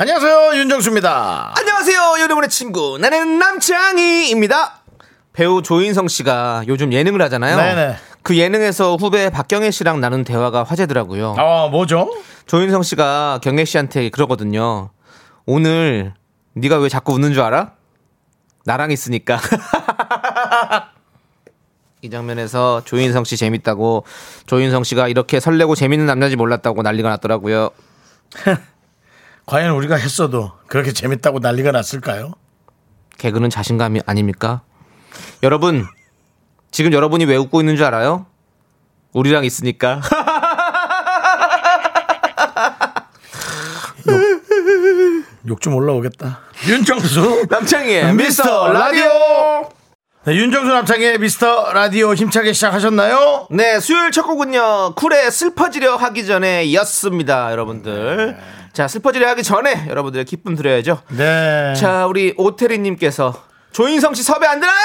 안녕하세요 윤정수입니다. 안녕하세요, 여러분의 친구. 나는 남창희입니다. 배우 조인성 씨가 요즘 예능을 하잖아요. 네네. 그 예능에서 후배 박경혜 씨랑 나눈 대화가 화제더라고요. 아 뭐죠? 조인성 씨가 경혜 씨한테 그러거든요. 오늘 네가 왜 자꾸 웃는 줄 알아? 나랑 있으니까. 이 장면에서 조인성 씨 재밌다고 조인성 씨가 이렇게 설레고 재밌는 남자인지 몰랐다고 난리가 났더라고요. 과연 우리가 했어도 그렇게 재밌다고 난리가 났을까요? 개그는 자신감이 아닙니까? 여러분, 지금 여러분이 왜 웃고 있는 줄 알아요? 우리랑 있으니까. 욕 좀 올라오겠다. 윤정수 남창희의 미스터 라디오. 네, 윤정수 남창의 미스터 라디오 힘차게 시작하셨나요? 네, 수요일 첫 곡은요, 쿨의 슬퍼지려 하기 전에 였습니다, 여러분들. 자, 슬퍼지려 하기 전에 여러분들의 기쁨 드려야죠. 네. 자, 우리 오태리님께서 조인성 씨 섭외 안 되나요?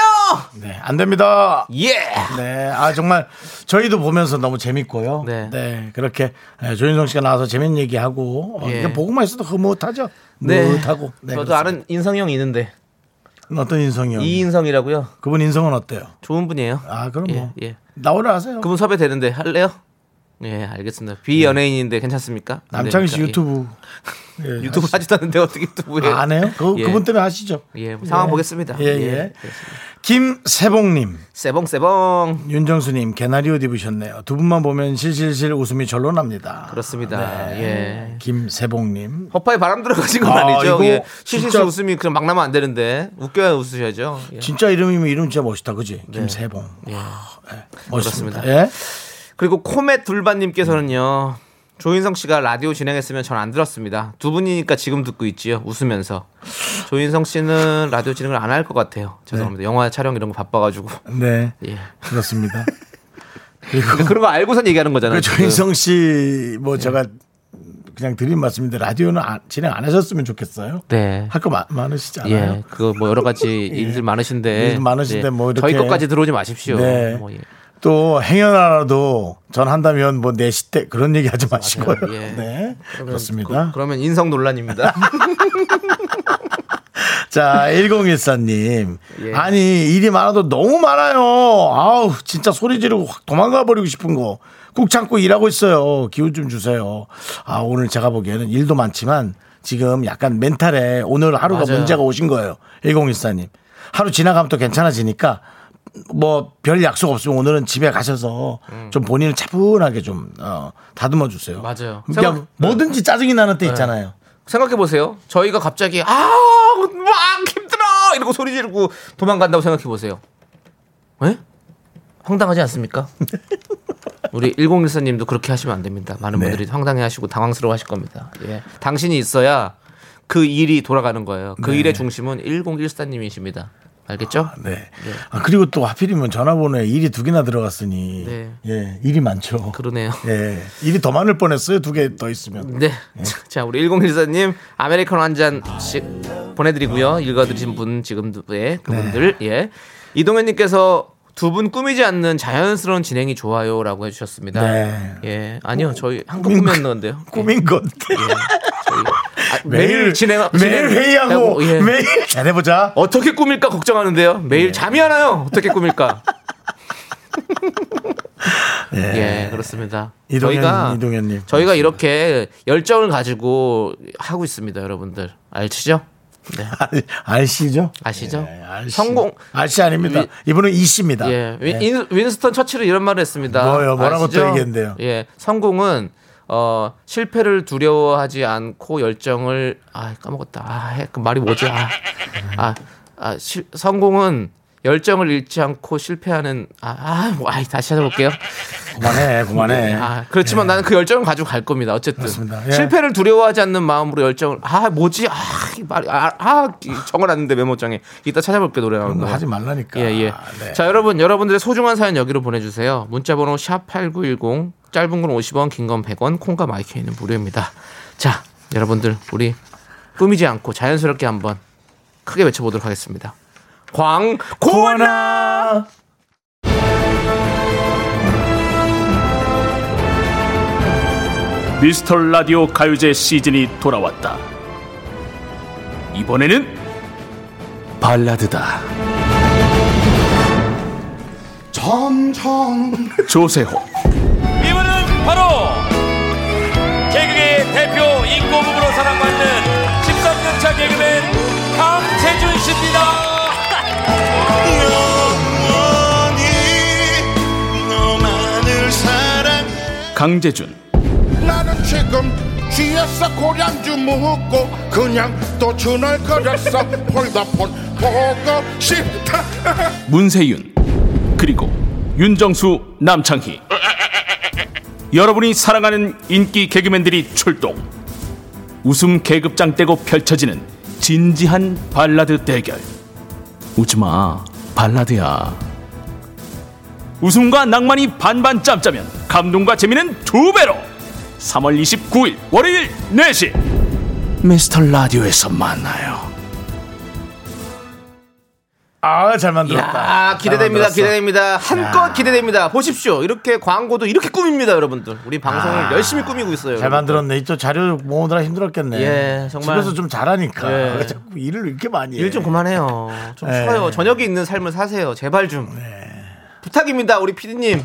네, 안 됩니다. 예! 네, 아 정말 저희도 보면서 너무 재밌고요. 네. 네, 그렇게 네, 조인성 씨가 나와서 재밌는 얘기하고 어, 예. 보고만 있어도 흐뭇하죠. 네. 흐뭇하고. 네, 저도 그렇습니다. 아는 인성이 형 있는데, 어떤 인성이요? 이인성이라고요. 그분 인성은 어때요? 좋은 분이에요. 아, 그럼 예, 뭐 예. 나오라 하세요. 그분 섭외 되는데 할래요? 예, 알겠습니다. 비연예인인데 괜찮습니까? 안 남창희 씨 됩니까? 유튜브 예, 예. 유튜브 하지도 않는데 어떻게 유튜브에 아, 안 해요? 그, 예. 그분 때문에 하시죠. 예, 뭐 상황 보겠습니다. 예, 예. 김세봉님, 세봉 세봉 윤정수님, 개나리 옷 입으셨네요. 두 분만 보면 실실실 웃음이 절로 납니다. 그렇습니다. 네. 예. 김세봉님. 허파에 바람 들어가신 건 아, 아, 니죠 이거 예. 실실실 진짜- 웃음이 그냥 막 나면 안 되는데 웃겨야 웃으셔야죠. 예. 진짜 이름이면 이름 진짜 멋있다, 그지? 김세봉. 예. 멋있습니다. 그렇습니다. 예? 그리고 코멧 둘반님께서는요. 조인성 씨가 라디오 진행했으면 전 안 들었습니다. 두 분이니까 지금 듣고 있지요. 웃으면서. 조인성 씨는 라디오 진행을 안 할 것 같아요. 죄송합니다. 영화 촬영 이런 거 바빠가지고. 네. 예. 그렇습니다. 그리고 그런 거 알고선 얘기하는 거잖아요. 그 조인성 씨, 뭐 제가 그냥 드린 말씀인데 라디오는 안- 진행 안 하셨으면 좋겠어요. 네. 할 거 많으시지 않아요? 예, 그거 뭐 여러 가지 일들 많으신데, 일들 많으신데 뭐 이렇게- 저희 것까지 들어오지 마십시오. 네. 뭐 예. 또 행여나라도 전 한다면 뭐 내시 때 그런 얘기 하지 마시고요. 예. 네. 그렇습니다. 그, 러면 인성 논란입니다. 자, 1014님. 예. 아니, 일이 많아도 너무 많아요. 아우, 진짜 소리 지르고 확 도망가 버리고 싶은 거. 꾹 참고 일하고 있어요. 기운 좀 주세요. 아, 오늘 제가 보기에는 일도 많지만 지금 약간 멘탈에 오늘 하루가 맞아요. 문제가 오신 거예요. 1014님. 하루 지나가면 또 괜찮아지니까 뭐 별 약속 없으면 오늘은 집에 가셔서 좀 본인을 차분하게 좀 어, 다듬어 주세요. 맞아요. 그냥 생각- 뭐든지 짜증이 나는 때 있잖아요. 생각해 보세요. 저희가 갑자기 아막 힘들어 이러고 소리 지르고 도망간다고 생각해 보세요. 에? 황당하지 않습니까? 우리 1014님도 그렇게 하시면 안 됩니다. 많은 네. 분들이 황당해하시고 당황스러워하실 겁니다. 예. 당신이 있어야 그 일이 돌아가는 거예요. 그 일의 중심은 1014님이십니다. 알겠죠? 네. 아, 그리고 또 하필이면 전화번호에 일이 두 개나 들어갔으니 네. 예, 일이 많죠. 그러네요. 예, 일이 더 많을 뻔했어요. 두 개 더 있으면. 네. 자, 우리 1014님 아메리카노 한 잔씩 보내 드리고요. 읽어드리신 분 지금의 그분들 예 이동현 님께서 두 분 꾸미지 않는 자연스러운 진행이 좋아요라고 해주셨습니다. 네. 예, 아니요 저희 거- 꾸몄는데요. 꾸민 것. 저희 아, 매일 진행 매일 회의하고 예. 매일 잘해보자. 어떻게 꾸밀까 걱정하는데요. 매일 잠이 안 와요. 어떻게 꾸밀까? 예, 그렇습니다. 이동현, 저희가 이동현님. 저희가 이렇게 열정을 가지고 하고 있습니다, 여러분들. 알시죠? 네. 알, 알씨죠? 아시죠? 예, 알씨. 성공. 알씨 아닙니다. 위- 이분은 이씨입니다. 예, 윈, 예. 인- 윈스턴 처칠은 이런 말을 했습니다. 뭐요? 뭐라고 아시죠? 또 얘기했는데요? 예, 성공은 어, 실패를 두려워하지 않고 열정을 아 까먹었다. 아, 해, 그 말이 뭐지? 아, 아, 아 실, 성공은 열정을 잃지 않고 실패하는 아, 아, 뭐, 아이, 다시 찾아볼게요. 그만해, 그만해. 아, 그렇지만 나는 그 열정을 가지고 갈 겁니다. 어쨌든. 예. 실패를 두려워하지 않는 마음으로 열정을 아 뭐지 아, 이 말이 아, 아 적어놨는데 메모장에 이따 찾아볼게 노래 나오는 거. 하지 말라니까. 예, 예. 네. 자, 여러분, 여러분들의 소중한 사연 여기로 보내주세요. 문자번호 샵 8910, 짧은 건 50원, 긴 건 100원, 콩과 마이크는 무료입니다. 자, 여러분들, 우리 꾸미지 않고 자연스럽게 한번 크게 외쳐보도록 하겠습니다. 광, 고원아! 미스터 라디오 가요제 시즌이 돌아왔다. 이번에는 발라드다. 점점 조세호, 이분은 바로 개그계의 대표 인고부부로 사랑받는 13년차 개그맨 강재준 씨입니다. 강재준, 나는 지금 취했어 고량주 묻고 그냥 또 주널거렸어 폴더폰 보고 싶다 문세윤, 그리고 윤정수, 남창희. 여러분이 사랑하는 인기 개그맨들이 출동. 웃음 계급장 떼고 펼쳐지는 진지한 발라드 대결. 웃지마, 발라드야. 웃음과 낭만이 반반 짬짜면 감동과 재미는 두 배로. 3월 29일 월요일 4시 미스터 라디오에서 만나요. 아, 잘 만들었다. 이야, 기대됩니다, 잘 만들었어. 기대됩니다. 한껏 기대됩니다. 보십시오. 이렇게 광고도 이렇게 꾸밉니다, 여러분들. 우리 방송을 열심히 꾸미고 있어요. 잘 여러분들. 만들었네. 또 자료 모으느라 힘들었겠네. 예, 정말. 집에서 좀 잘하니까. 예. 왜 자꾸 일을 이렇게 많이 해. 일 좀 그만해요. 좀 네. 쉬어요. 저녁에 있는 삶을 사세요. 제발 좀. 부탁입니다, 우리 피디님.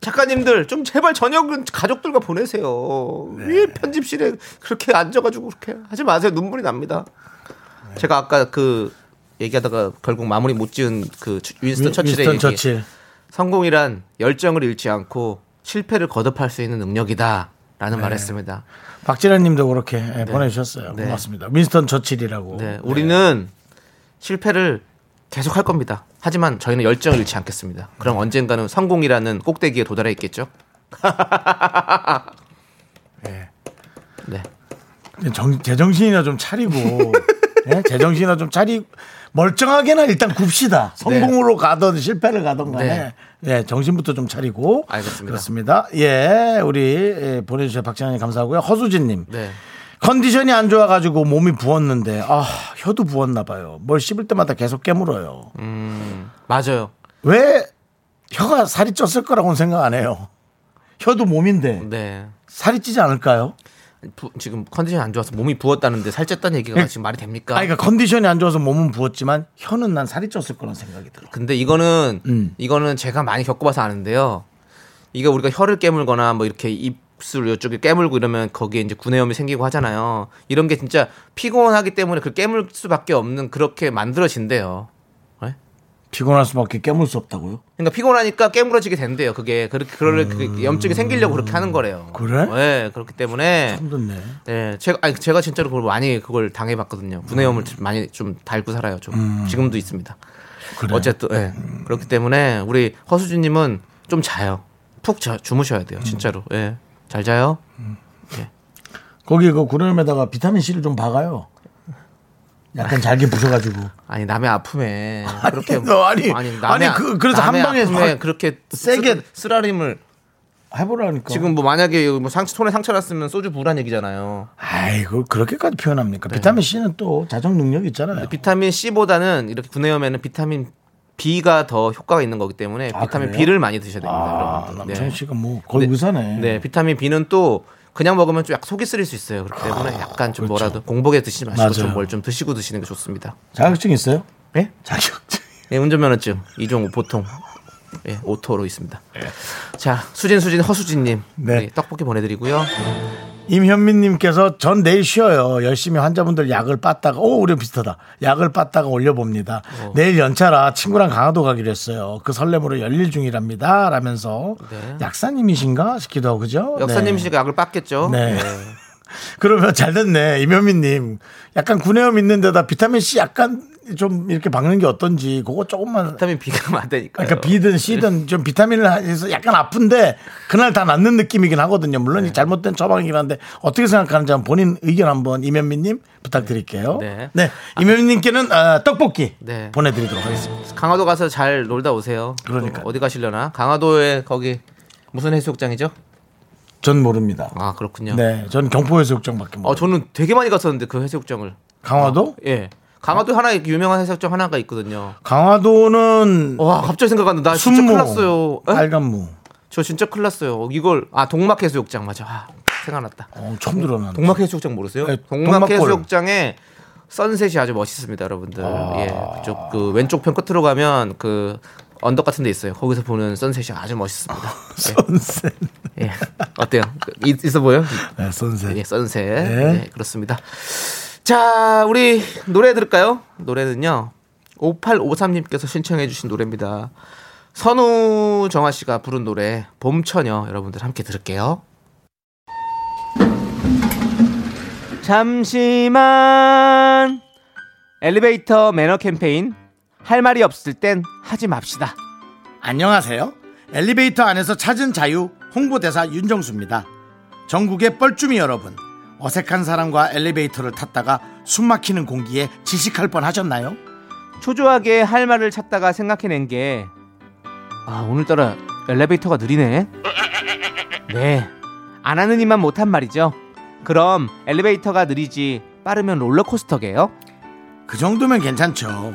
작가님들 좀 제발 저녁은 가족들과 보내세요. 네. 왜 편집실에 그렇게 앉아가지고 그렇게 하지 마세요. 눈물이 납니다. 네. 제가 아까 그 얘기하다가 결국 마무리 못 지은 그 윈스턴 처칠의 윈스턴 얘기. 처칠. 성공이란 열정을 잃지 않고 실패를 거듭할 수 있는 능력이다 라는 네. 말했습니다. 박진아 님도 그렇게 예, 보내주셨어요. 네. 고맙습니다. 윈스턴 처칠이라고. 네, 우리는 실패를 계속 할 겁니다. 하지만 저희는 열정을 잃지 않겠습니다. 그럼 언젠가는 성공이라는 꼭대기에 도달해 있겠죠? 네. 네. 정, 제정신이나 좀 차리고, 예? 제정신이나 좀 차리, 멀쩡하게나 일단 굽시다. 성공으로 가든 실패를 가든 간에. 예, 정신부터 좀 차리고. 알겠습니다. 그렇습니다. 예, 우리 예, 보내주셔서 박진아님 감사하고요. 허수진님. 네. 컨디션이 안 좋아가지고 몸이 부었는데, 아, 혀도 부었나 봐요. 뭘 씹을 때마다 계속 깨물어요. 음, 맞아요. 왜 혀가 살이 쪘을 거라고는 생각 안 해요. 혀도 몸인데 네. 살이 찌지 않을까요? 부- 지금 컨디션이 안 좋아서 몸이 부었다는데 살쪘다는 얘기가 지금 말이 됩니까? 아니, 그러니까 컨디션이 안 좋아서 몸은 부었지만 혀는 난 살이 쪘을 거라는 생각이 들어. 근데 이거는 음. 이거는 제가 많이 겪어봐서 아는데요. 이거 우리가 혀를 깨물거나 뭐 이렇게 입술 이쪽에 깨물고 이러면 거기에 이제 구내염이 생기고 하잖아요. 이런 게 진짜 피곤하기 때문에 그 깨물 수밖에 없는 그렇게 만들어진대요. 네? 피곤할 수밖에 깨물 수 없다고요? 그러니까 피곤하니까 깨물어지게 된대요. 그게 그렇게 그럴 그 염증이 생기려고 그렇게 하는 거래요. 음. 그래? 네, 그렇기 때문에 힘든데. 네, 제가 아니 제가 진짜로 그걸 많이 그걸 당해봤거든요. 구내염을 많이 좀 달고 살아요. 좀 지금도 있습니다. 음. 그래. 어쨌든 예. 그렇기 때문에 우리 허수진님은 좀 자요. 푹 자, 주무셔야 돼요. 진짜로. 예. 잘 자요. 거기 그 구름에다가 비타민 C를 좀 박아요. 약간 잘게 부셔가지고. 아니 남의 아픔에 그렇게 너 아니, 남의 아니, 그- 그래서 한 방에 확 그렇게 세게- 쓰, 쓰라림을 해보라니까. 지금 뭐 만약에 뭐 상처 손에 상처 났으면 소주 부란 얘기잖아요. 아이고, 그렇게까지 표현합니까? 비타민 C는 또 자정 능력이 있잖아요. 비타민 C보다는 이렇게 구내염에는 비타민 B가 더 효과가 있는 거기 때문에 아, 비타민 그래요? B를 많이 드셔야 됩니다, 아, 여러분들. 남창희 씨가 뭐 거의 의사네. 네, 비타민 B는 또 그냥 먹으면 좀 약 속이 쓰릴 수 있어요. 그렇기 때문에 약간 좀 뭐라도 공복에 드시지 마시고 그렇죠. 좀뭘 좀 드시고 드시는 게 좋습니다. 자격증 있어요? 예? 자격증. 예, 운전면허증 이종 보통 예, 오토로 있습니다. 자, 수진 수진 허수진 님 네. 우리 떡볶이 보내 드리고요. 임현민님께서 전 내일 쉬어요. 열심히 환자분들 약을 빻다가 오 우리 비슷하다. 약을 빻다가 올려봅니다. 내일 연차라 친구랑 강화도 가기로 했어요. 그 설렘으로 열일 중이랍니다. 라면서 네. 약사님이신가 싶기도 하고 그죠? 약사님 네. 약을 빻겠죠. 네. 그러면 잘 됐네. 임현민님. 약간 구내염 있는 데다 비타민 C 약간 좀 이렇게 박는 게 어떤지 그거 조금만 비타민 B가 안 되니까. 그러니까 B든 C든 좀 비타민을 해서 약간 아픈데 그날 다 낫는 느낌이긴 하거든요. 물론 이 잘못된 처방이긴 한데 어떻게 생각하는지 한번 본인 의견 한번 이면미님 부탁드릴게요. 네. 네, 이면미님께는 어, 떡볶이 네. 보내드리도록 하겠습니다. 강화도 가서 잘 놀다 오세요. 그러니까요. 또 어디 가시려나? 강화도에 거기 무슨 해수욕장이죠? 전 모릅니다. 아 그렇군요. 네, 전 경포 해수욕장밖에 모르. 어 저는 되게 많이 갔었는데 그 해수욕장을. 강화도? 예. 강화도 하나 유명한 해수욕장 하나가 있거든요. 강화도는 와 갑자기 생각났는데 나 진짜 큰일 났어요. 에? 빨간무. 저 진짜 큰일 났어요. 이걸 아 동막 해수욕장 맞아. 아, 생각났다. 어, 처음 들어는. 동막 해수욕장 모르세요? 네, 동막 동막골. 해수욕장에 선셋이 아주 멋있습니다, 여러분들. 아. 예, 그쪽 그 왼쪽 편 끝으로 가면 그 언덕 같은 데 있어요. 거기서 보는 선셋이 아주 멋있습니다. 선셋. 예. 예. 어때요? 있, 있어 보여? 네, 선셋. 예, 선셋. 네. 네, 그렇습니다. 자, 우리 노래 들을까요? 노래는요. 5853님께서 신청해 주신 노래입니다. 선우 정아 씨가 부른 노래 봄처녀 여러분들 함께 들을게요. 잠시만 엘리베이터 매너 캠페인 할 말이 없을 땐 하지 맙시다. 안녕하세요. 엘리베이터 안에서 찾은 자유 홍보대사 윤정수입니다. 전국의 뻘쭘이 여러분, 어색한 사람과 엘리베이터를 탔다가 숨 막히는 공기에 질식할 뻔 하셨나요? 초조하게 할 말을 찾다가 생각해낸 게, 아, 오늘따라 엘리베이터가 느리네. 네. 안 하는 이만 못한 말이죠. 그럼 엘리베이터가 느리지 빠르면 롤러코스터게요? 그 정도면 괜찮죠.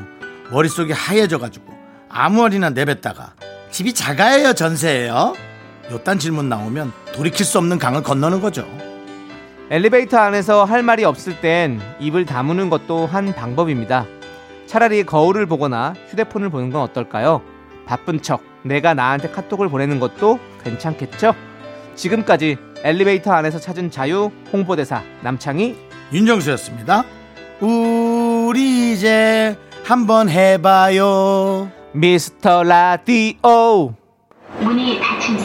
머릿속이 하얘져가지고 아무 말이나 내뱉다가 집이 작아예요, 전세예요? 요딴 질문 나오면 돌이킬 수 없는 강을 건너는 거죠. 엘리베이터 안에서 할 말이 없을 땐 입을 다무는 것도 한 방법입니다. 차라리 거울을 보거나 휴대폰을 보는 건 어떨까요? 바쁜 척 내가 나한테 카톡을 보내는 것도 괜찮겠죠? 지금까지 엘리베이터 안에서 찾은 자유 홍보대사 남창희 윤정수였습니다. 우리 이제 한번 해봐요. 미스터 라디오 문이 닫힙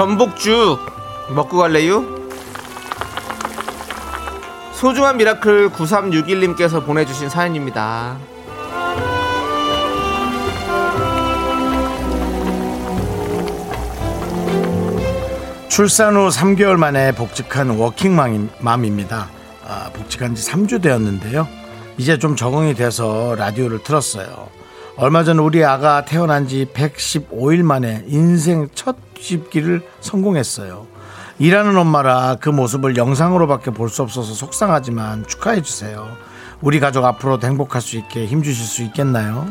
전복죽 먹고 갈래요? 소중한 미라클 9361님께서 보내주신 사연입니다. 출산 후 3개월 만에 복직한 워킹맘입니다. 아, 복직한 지 3주 되었는데요. 이제 좀 적응이 돼서 라디오를 틀었어요. 얼마 전 우리 아가 태어난 지 115일 만에 인생 첫 씹기를 성공했어요. 일하는 엄마라 그 모습을 영상으로밖에 볼 수 없어서 속상하지만 축하해 주세요. 우리 가족 앞으로도 행복할 수 있게 힘 주실 수 있겠나요?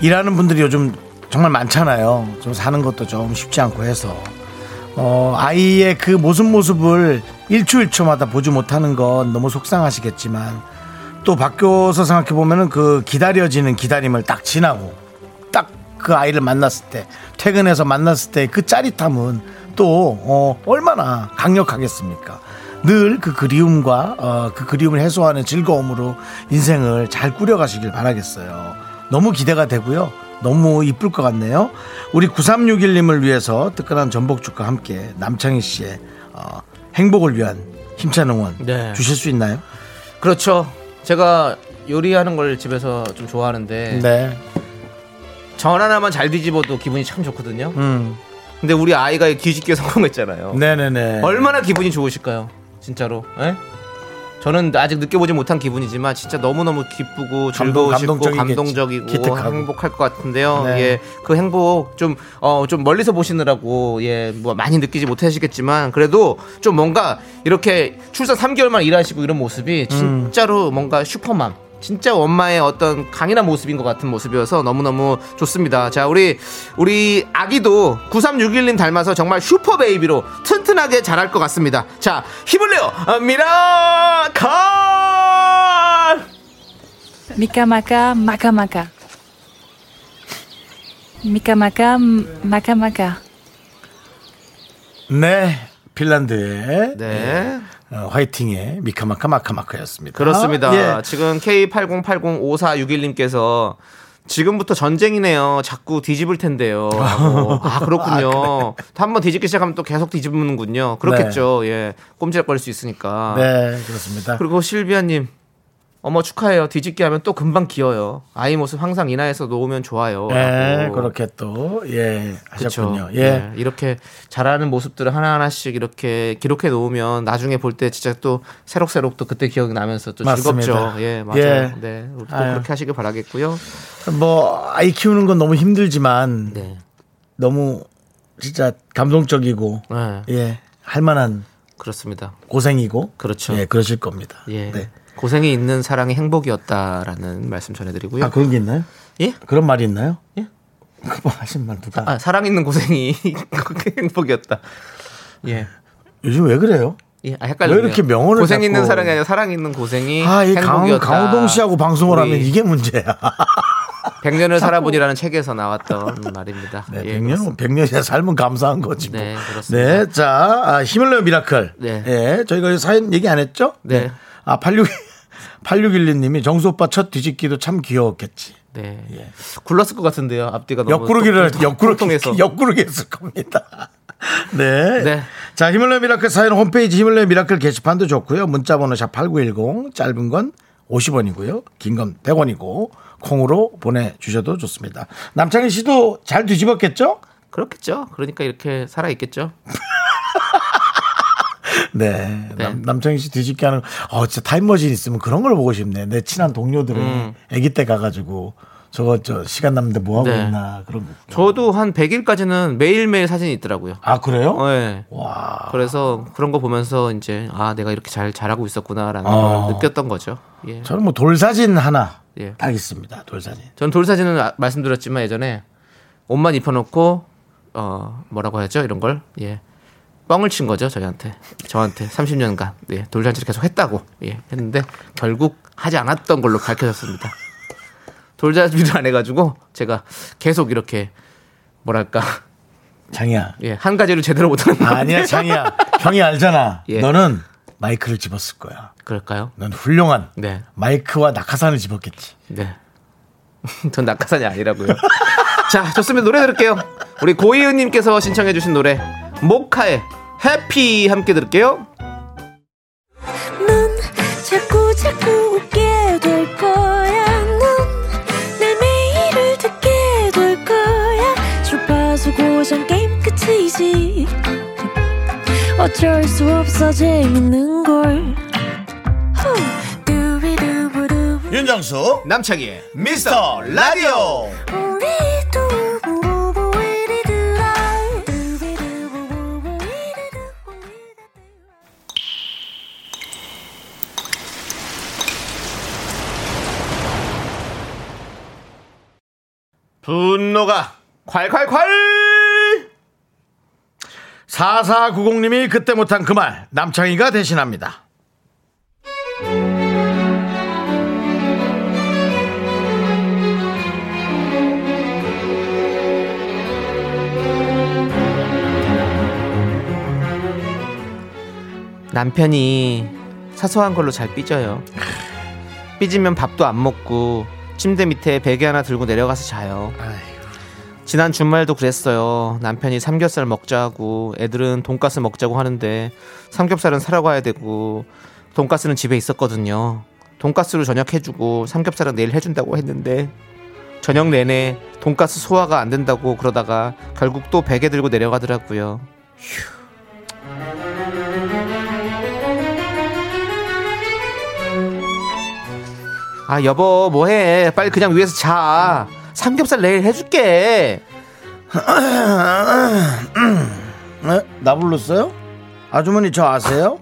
일하는 분들이 요즘 정말 많잖아요. 좀 사는 것도 좀 쉽지 않고 해서. 어, 아이의 그 모습 모습을 일초일초마다 보지 못하는 건 너무 속상하시겠지만 또 바뀌어서 생각해 보면은 그 기다려지는 기다림을 딱 지나고 딱 그 아이를 만났을 때 퇴근해서 만났을 때 그 짜릿함은 또 어, 얼마나 강력하겠습니까? 늘 그 그리움과 어, 그 그리움을 해소하는 즐거움으로 인생을 잘 꾸려가시길 바라겠어요. 너무 기대가 되고요. 너무 이쁠 것 같네요. 우리 9361님을 위해서 뜨끈한 전복죽과 함께 남창희 씨의 어, 행복을 위한 힘찬 응원 네. 주실 수 있나요? 그렇죠. 제가 요리하는 걸 집에서 좀 좋아하는데 네. 전 하나만 잘 뒤집어도 기분이 참 좋거든요. 음. 근데 우리 아이가 뒤집기에 성공했잖아요. 네네네. 얼마나 기분이 좋으실까요? 진짜로. 예? 저는 아직 느껴보지 못한 기분이지만 진짜 너무너무 기쁘고 즐거우시고. 감동적이고 기특하고. 행복할 것 같은데요. 네. 예. 그 행복 좀, 어, 좀 멀리서 보시느라고, 예, 뭐 많이 느끼지 못하시겠지만 그래도 좀 뭔가 이렇게 출산 3개월만 일하시고 이런 모습이 음. 진짜로 뭔가 슈퍼맘. 진짜 엄마의 어떤 강인한 모습인 것 같은 모습이어서 너무너무 좋습니다. 자, 우리, 우리 아기도 9361님 닮아서 정말 슈퍼 베이비로 튼튼하게 자랄 것 같습니다. 자, 힘을 내요! 어, maka, maka maka. 미카마카 마카마카. 네, 핀란드의 네. 어, 화이팅의 미카마카 마카마카였습니다. 그렇습니다. 예. 지금 K80805461님께서 지금부터 전쟁이네요. 자꾸 뒤집을 텐데요. 라고. 아, 그렇군요. 한번 뒤집기 시작하면 또 계속 뒤집는군요. 그렇겠죠. 예. 꼼지락거릴 수 있으니까. 네, 그렇습니다. 그리고 실비아님, 어머 축하해요. 뒤집기 하면 또 금방 기어요. 아이 모습 항상 인하에서 놓으면 좋아요. 네. 그렇게 또, 예, 그쵸. 하셨군요. 예. 예, 이렇게 잘하는 모습들을 하나 하나씩 이렇게 기록해 놓으면 나중에 볼 때 진짜 또 새록새록 또 그때 기억이 나면서 또 맞습니다. 즐겁죠. 예, 맞아요. 예. 네, 또 아유. 그렇게 하시길 바라겠고요. 뭐, 아이 키우는 건 너무 힘들지만, 네, 너무 진짜 감동적이고, 네, 예, 할만한 그렇습니다. 고생이고, 그렇죠. 예, 그러실 겁니다. 예, 네. 고생이 있는 사랑이 행복이었다라는 말씀 전해드리고요. 아, 그런 게 있나요? 예? 그런 말이 있나요? 예? 그거 하신 말 누가? 아, 사랑 있는 고생이 그게 행복이었다. 예. 요즘 왜 그래요? 예, 아, 헷갈리네요. 왜 이렇게 명언을 고생 있는 사랑이 아니라 사랑 있는 고생이 아, 이 강, 행복이었다. 강 호동 씨하고 방송을 하면 이게 문제야. 100년을 살아보니라는 책에서 나왔던 말입니다. 네, 예, 100년은 100년이야 삶은 감사한 거지. 뭐. 네, 그렇습니다. 네, 자, 아, 내요 미라클. 네. 예, 저희가 사연 얘기 안 했죠? 네. 아, 86 8612님이 정수 오빠 첫 뒤집기도 참 귀여웠겠지. 네. 예. 굴렀을 것 같은데요. 앞뒤가 너무 옆구르기를 통- 옆구르기 했을 겁니다. 네. 네. 자, 힘을 내요 미라클 사연 홈페이지 힘을 내요 미라클 게시판도 좋고요. 문자 번호 샵8910 짧은 건 50원이고요. 긴 건 100원이고 콩으로 보내 주셔도 좋습니다. 남창희 씨도 잘 뒤집었겠죠? 그렇겠죠. 그러니까 이렇게 살아 있겠죠. 네. 네. 남, 남창희 씨 뒤집기 하는, 어, 진짜 타임머신 있으면 그런 걸 보고 싶네. 내 친한 동료들은 음. 아기 때 가가지고 저거 저 시간 남는데 뭐 하고 네. 있나 그런 거. 저도 한 100일까지는 매일매일 사진이 있더라고요. 아, 그래요? 네. 와. 그래서 그런 거 보면서 이제 아 내가 이렇게 잘 잘하고 있었구나라는 아. 걸 느꼈던 거죠. 예. 저는 뭐 돌사진 하나 예. 딱 있습니다. 돌사진. 전 돌사진은 아- 말씀드렸지만 예전에 옷만 입혀 놓고 어 뭐라고 하죠 이런 걸 예. 뻥을 친 거죠 저희한테 저한테 30년간 예, 돌잔치를 계속 했다고 예, 했는데 결국 하지 않았던 걸로 밝혀졌습니다. 돌잔치를 안 해가지고 제가 계속 이렇게 뭐랄까 장이야. 예, 한 가지를 제대로 못하는 거 아니야, 장이야. 형이 알잖아. 예. 너는 마이크를 집었을 거야. 그럴까요? 넌 훌륭한 네, 마이크와 낙하산을 집었겠지. 네. 전 낙하산이 아니라고요. 자, 좋습니다. 노래 들을게요. 우리 고이은님께서 신청해 주신 노래 모카의 해피 함께 들을게요. 넌 자꾸 자꾸 웃게 될 거야. 넌내 매일을 듣게 될 거야. 주파수 고정 게임 끝이지. 어쩔 수 없어 재밌는 걸. 윤정수, 남창희의 미스터 라디오. 분노가 콸콸콸! 4490님이 그때 못한 그 말 남창희가 대신합니다. 남편이 사소한 걸로 잘 삐져요. 삐지면 밥도 안 먹고 침대 밑에 베개 하나 들고 내려가서 자요. 지난 주말도 그랬어요. 남편이 삼겹살 먹자고 애들은 돈가스 먹자고 하는데 삼겹살은 사러 가야 되고 돈가스는 집에 있었거든요. 돈가스로 저녁 해주고 삼겹살은 내일 해준다고 했는데 저녁 내내 돈가스 소화가 안 된다고 그러다가 결국 또 베개 들고 내려가더라고요. 아 여보 뭐해 빨리 그냥 위에서 자 삼겹살 내일 해줄게 네? 나 불렀어요? 아주머니 저 아세요?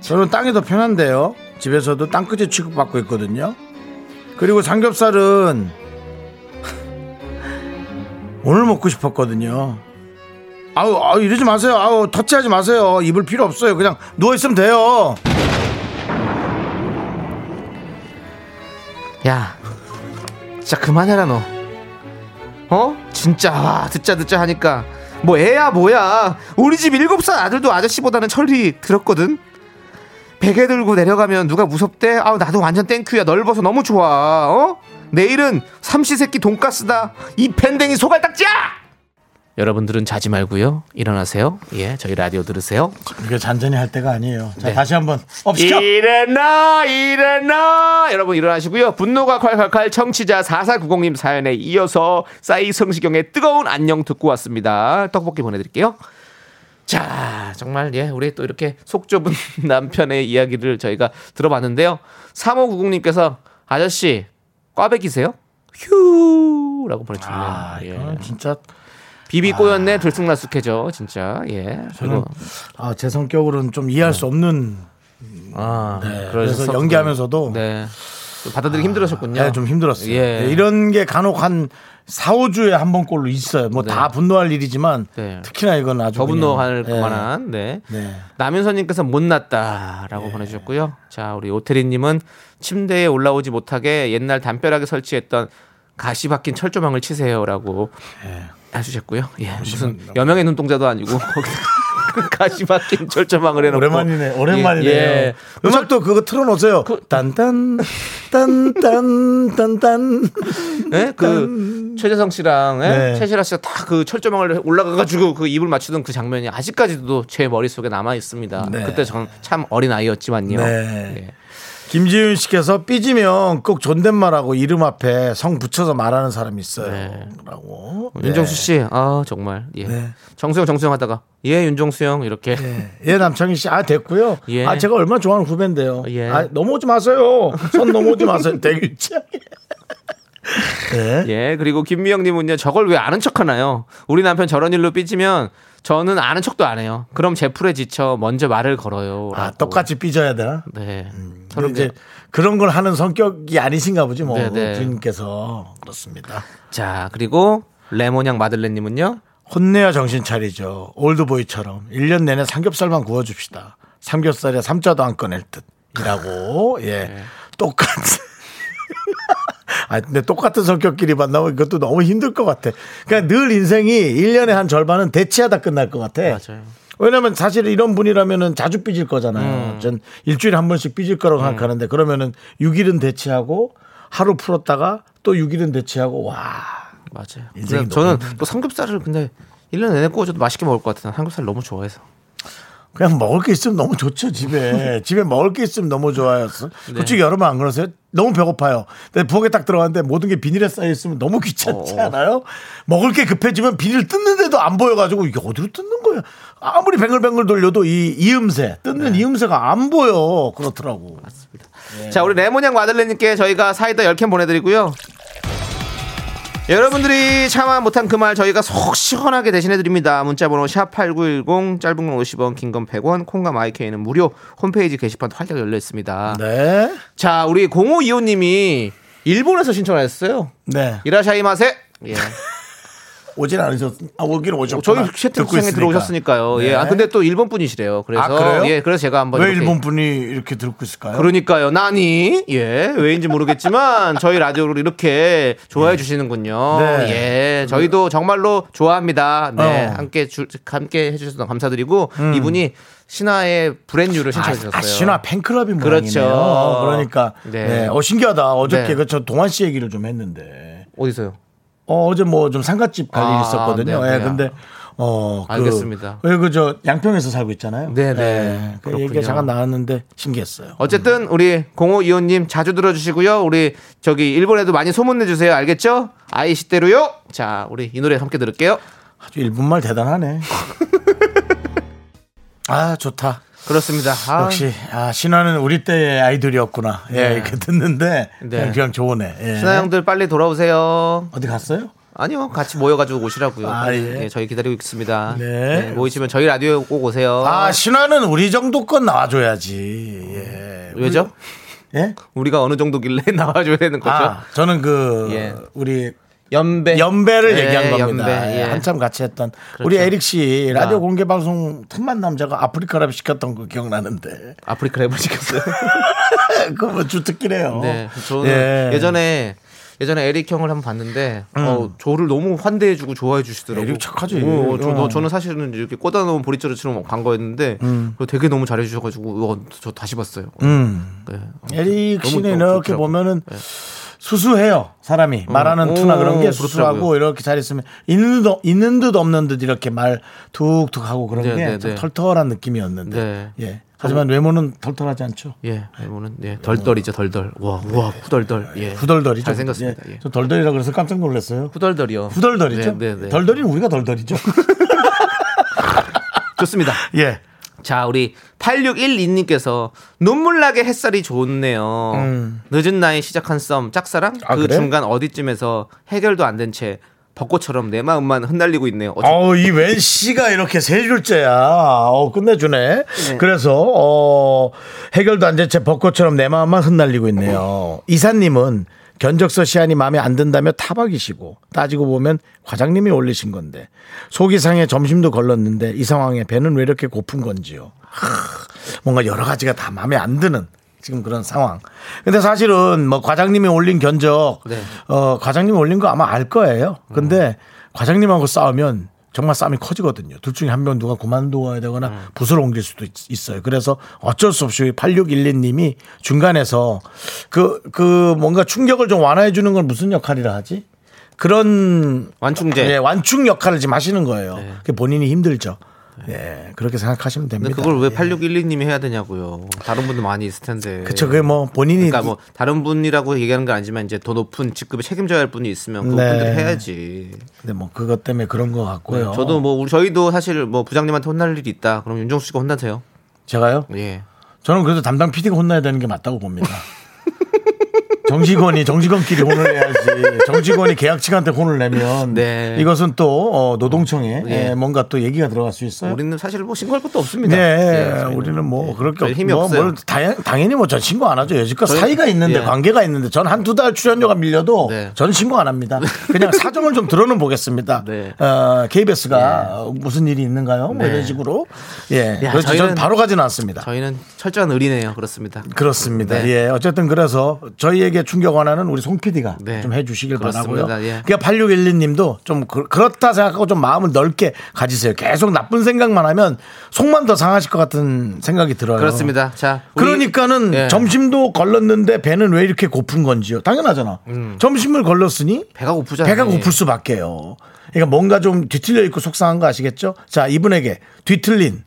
저는 땅이 더 편한데요. 집에서도 땅끝에 취급받고 있거든요. 그리고 삼겹살은 오늘 먹고 싶었거든요. 아우, 아우 이러지 마세요. 아우 터치하지 마세요. 입을 필요 없어요. 그냥 누워 있으면 돼요. 야 진짜 그만해라 너. 어? 진짜 와, 듣자 듣자 하니까. 뭐 애야 뭐야. 우리 집 일곱 살 아들도 아저씨보다는 철이 들었거든. 베개 들고 내려가면 누가 무섭대? 아 나도 완전 땡큐야. 넓어서 너무 좋아. 어? 내일은 삼시세끼 돈가스다. 이 pen댕이 소갈딱지야 여러분들은 자지 말고요 일어나세요 예 저희 라디오 들으세요 이게 잔잔히 할 때가 아니에요. 자, 네. 다시 한번 업시켜. 일어나 일어나 여러분 일어나시고요 분노가 콸콸콸 청취자 4490님 사연에 이어서 싸이 성시경의 뜨거운 안녕 듣고 왔습니다 떡볶이 보내드릴게요 자 정말 예 우리 또 이렇게 속 좁은 남편의 이야기를 저희가 들어봤는데요 3590님께서 아저씨 꽈배기세요? 휴라고 보내주셨네요 아, 예. 진짜 비비 꼬였네 들쑥날쑥해져 진짜 예 저는 아, 제 성격으로는 좀 이해할 수 없는 아 네, 그래서 연기하면서도 네 좀 받아들이기 힘들으셨군요 네, 좀 힘들었어요. 예. 네, 이런 게 간혹 한 4, 5주에 한 번꼴로 있어요. 뭐 다 분노할 일이지만 네. 특히나 이건 아주 더 분노할 그냥, 예. 만한 네. 네. 남윤서님께서 못났다라고 보내주셨고요. 자 우리 오태리님은 침대에 올라오지 못하게 옛날 담벼락에 설치했던 가시 박힌 철조망을 치세요라고 해주셨고요. 예, 무슨 여명의 눈동자도 아니고 거기다 가시 박힌 철조망을 해놓고 오랜만이네. 오랜만이네요. 예, 예. 음악도 그거 틀어놓으세요. 딴딴 딴딴 딴딴. 예? 그 최재성 씨랑 예? 네. 최시라 씨가 다 그 철조망을 올라가가지고 그 입을 맞추던 그 장면이 아직까지도 제 머릿 속에 남아 있습니다. 네. 그때 전참 어린 아이였지만요. 네. 예. 김지윤 씨께서 삐지면 꼭 존댓말하고 이름 앞에 성 붙여서 말하는 사람이 있어요. 네. 라고. 윤정수 씨, 아 정말 예. 네. 정수영 정수영 하다가 예 윤정수 형 이렇게 예, 예, 남창희 씨, 아, 됐고요. 예. 아, 제가 얼마나 좋아하는 후배인데요. 예. 아, 넘어오지 마세요. 손 넘어오지 마세요. 되게. 네. 예 그리고 김미영님은요 저걸 왜 아는 척 하나요? 우리 남편 저런 일로 삐지면 저는 아는 척도 안 해요. 그럼 제 풀에 지쳐 먼저 말을 걸어요. 아, 라고. 똑같이 삐져야 되나? 네. 저는 이제 그런 걸 하는 성격이 아니신가 보지, 뭐. 네, 네. 부인께서. 그렇습니다. 자 그리고 레몬양 마들렌님은요. 혼내야 정신 차리죠. 올드보이처럼 1년 내내 삼겹살만 구워줍시다. 삼겹살에 삼자도 안 꺼낼 듯. 이라고. 예. 네. 똑같은. 아, 근데 똑같은 성격끼리 만나면 이것도 너무 힘들 것 같아. 그러니까 늘 인생이 1년에 한 절반은 대치하다 끝날 것 같아. 맞아요. 왜냐면 사실 이런 분이라면은 자주 삐질 거잖아요. 음. 전 일주일에 한 번씩 삐질 거라고 생각하는데 그러면은 6일은 대치하고 하루 풀었다가 또 6일은 대치하고 와. 맞아요. 저는 힘들다. 또 삼겹살을 근데 1년 내내 구워줘도 맛있게 먹을 것 같아요. 삼겹살 너무 좋아해서. 그냥 먹을 게 있으면 너무 좋죠 집에 집에 먹을 게 있으면 너무 좋아였어 네. 솔직히 여러분 안 그러세요 너무 배고파요 근데 부엌에 딱 들어갔는데 모든 게 비닐에 쌓여 있으면 너무 귀찮지 어. 않아요 먹을 게 급해지면 비닐 뜯는데도 안 보여가지고 이게 어디로 뜯는 거야 아무리 뱅글뱅글 돌려도 이 이음새 네. 뜯는 이음새가 안 보여 그렇더라고 자, 우리 레몬양 마들렌님께 저희가 사이다 10캔 보내드리고요. 여러분들이 참아 못한 그 말 저희가 속 시원하게 대신해 드립니다. 문자 번호 샵8910 짧은 건 50원, 긴 건 100원, 콩과 마이케이는 무료 홈페이지 게시판도 활짝 열려 있습니다. 네 자, 우리 0525 님이 일본에서 신청하셨어요. 네. 이라샤이 마세. 예. 오진 않으셨 아 오긴 오셨구나 저희 채팅창에. 들어오셨으니까요. 예. 아, 네. 근데 또 일본 분이시래요. 그래서 아, 그래요? 예, 그래서 제가 한번 왜 이렇게 일본 분이 이렇게 듣고 있을까요 그러니까요. 나니? 예. 왜인지 모르겠지만 저희 라디오를 이렇게 좋아해 주시는군요. 네. 예. 저희도 정말로 좋아합니다. 네. 어. 함께 주, 함께 해 주셔서 감사드리고 이분이 신화의 브랜뉴를 신청해 주셨어요. 아, 신화 팬클럽이 그렇죠. 모양이네요. 그러니까 네. 네. 어 신기하다. 어저께 네. 그저 동환 씨 얘기를 좀 했는데 어디서요? 어, 어제 뭐 좀 상갓집 갈 일이 아, 있었거든요. 네, 예, 네. 근데 어, 그, 알겠습니다. 왜 그 저 양평에서 살고 있잖아요. 네, 네. 예, 그. 얘기가 잠깐 나왔는데 신기했어요. 어쨌든 우리 0525님 자주 들어주시고요. 우리 저기 일본에도 많이 소문내 주세요. 알겠죠? 아이시대로요. 자, 우리 이 노래 함께 들을게요. 아주 일본말 대단하네. 아, 좋다. 그렇습니다. 아, 역시 아, 신화는 우리 때의 아이들이었구나. 예, 네. 이렇게 듣는데 네. 그냥, 그냥 좋으네. 예. 신하 형들 빨리 돌아오세요. 어디 갔어요? 아니요, 같이 모여가지고 오시라고요. 아, 예. 예, 저희 기다리고 있습니다. 네. 모이시면 저희 라디오 꼭 오세요. 아, 신화는 우리 정도 건 나와줘야지. 예. 왜죠? 예? 우리가 어느 정도길래 나와줘야 되는 거죠? 아, 저는 그 예. 우리 연배. 연배를 예, 얘기한 겁니다. 연배, 예, 예. 한참 같이 했던 우리 그렇죠. 에릭 씨 라디오 아. 공개 방송 틈만 남자가 아프리카 랩 시켰던 거 기억나는데 아프리카 랩을 시켰어요. 그거 뭐 주특기래요. 네, 저는 예. 예. 전에 예전에 에릭 형을 한번 봤는데 어, 저를 너무 환대해주고 좋아해 주시더라고요. 에릭 착하지. 어, 저, 어. 저는 사실은 이렇게 꽂아놓은 보리자루처럼 간 거였는데 그거 되게 너무 잘해주셔가지고 어, 저 다시 봤어요. 음. 네. 에릭 씨는 이렇게 좋더라고요. 보면은 수수해요. 사람이 말하는 오, 투나 그런 게 그렇더라고요. 수수하고 이렇게 잘 있으면 있는 듯, 있는 듯 없는 듯 이렇게 말 툭툭 하고 그런 네, 게 네, 좀 네. 털털한 느낌이었는데. 네. 예. 하지만 외모는 털털하지 않죠. 예, 외모는 예, 덜덜이죠, 덜덜. 와, 와, 후덜덜. 예. 후덜덜이죠. 잘 생겼습니다. 예. 저 덜덜이라 그래서 깜짝 놀랐어요. 후덜덜이요. 후덜덜이죠. 네, 네, 네. 덜덜이는 우리가 덜덜이죠. 좋습니다. 예. 자, 우리 8612님께서 눈물나게 햇살이 좋네요. 늦은 나이 시작한 썸 짝사랑 아, 그 그래? 중간 어디쯤에서 해결도 안 된 채 벚꽃처럼 내 마음만 흩날리고 있네요. 어째- 어우, 이 웬 씨가 이렇게 세 줄째야. 어, 끝내주네. 그래서, 어, 해결도 안 된 채 벚꽃처럼 내 마음만 흩날리고 있네요. 이사님은 견적서 시안이 마음에 안 든다며 타박이시고, 따지고 보면 과장님이 올리신 건데, 속이 상해 점심도 걸렀는데, 이 상황에 배는 왜 이렇게 고픈 건지요. 하, 뭔가 여러 가지가 다 마음에 안 드는 지금 그런 상황. 근데 사실은 뭐 과장님이 올린 견적, 네. 어, 과장님이 올린 거 아마 알 거예요. 근데 과장님하고 싸우면 정말 싸움이 커지거든요. 둘 중에 한 명 누가 그만둬야 되거나 붓을 옮길 수도 있, 어요 그래서 어쩔 수 없이 8612님이 중간에서 그, 그 뭔가 충격을 좀 완화해 주는 건 무슨 역할이라 하지? 그런 완충제. 예, 완충 역할을 지금 하시는 거예요. 그게 본인이 힘들죠. 예, 그렇게 생각하시면 근데 됩니다. 그걸 왜 예. 8612님이 해야 되냐고요. 다른 분들 많이 있을 텐데. 그쵸, 그게 뭐 본인이 그러니까 뭐 다른 분이라고 얘기하는 건 아니지만 이제 더 높은 직급에 책임져야 할 분이 있으면 그 네. 해야지. 근데 뭐 그것 때문에 그런 것 같고요. 저도 뭐 우리 저희도 사실 뭐 부장님한테 혼날 일이 있다. 그럼 윤정수 씨가 혼나세요. 제가요? 예. 저는 그래도 담당 PD가 혼나야 되는 게 맞다고 봅니다. 정직원이 정직원끼리 혼을 내야지. 정직원이 계약직한테 혼을 내면 네. 이것은 또 어, 노동청에 예. 예, 뭔가 또 얘기가 들어갈 수 있어요. 우리는 사실 뭐 신고할 것도 없습니다. 네, 예. 우리는 뭐 예. 그렇게 저희 힘이 뭐, 없어요. 뭘 당연, 당연히 뭐 전 신고 안 하죠. 여지껏 저희- 사이가 있는데 예. 관계가 있는데 전 한 두 달 출연료가 밀려도 네. 전 신고 안 합니다. 그냥 사정을 좀 들어는 보겠습니다. 네. 어, KBS가 무슨 일이 있는가요? 뭐 네. 이런 식으로. 예. 야, 그래서 저희는- 전 바로 가지는 않습니다. 저희는 철저한 의리네요. 그렇습니다. 그렇습니다. 네. 예. 어쨌든 그래서 저희에게 충격 완화는 우리 송 PD가 네. 좀 해주시길 그렇습니다. 바라고요. 예. 그러니까 8612님도 좀 그, 렇다 생각하고 좀 마음을 넓게 가지세요. 계속 나쁜 생각만 하면 속만 더 상하실 것 같은 생각이 들어요. 그렇습니다. 자, 그러니까는 예. 점심도 걸렀는데 배는 왜 이렇게 고픈 건지요. 당연하잖아. 점심을 걸렀으니 음. 배가 고프잖아요. 배가 고플 수밖에요. 그러니까 뭔가 좀 뒤틀려 있고 속상한 거 아시겠죠? 자, 이분에게 뒤틀린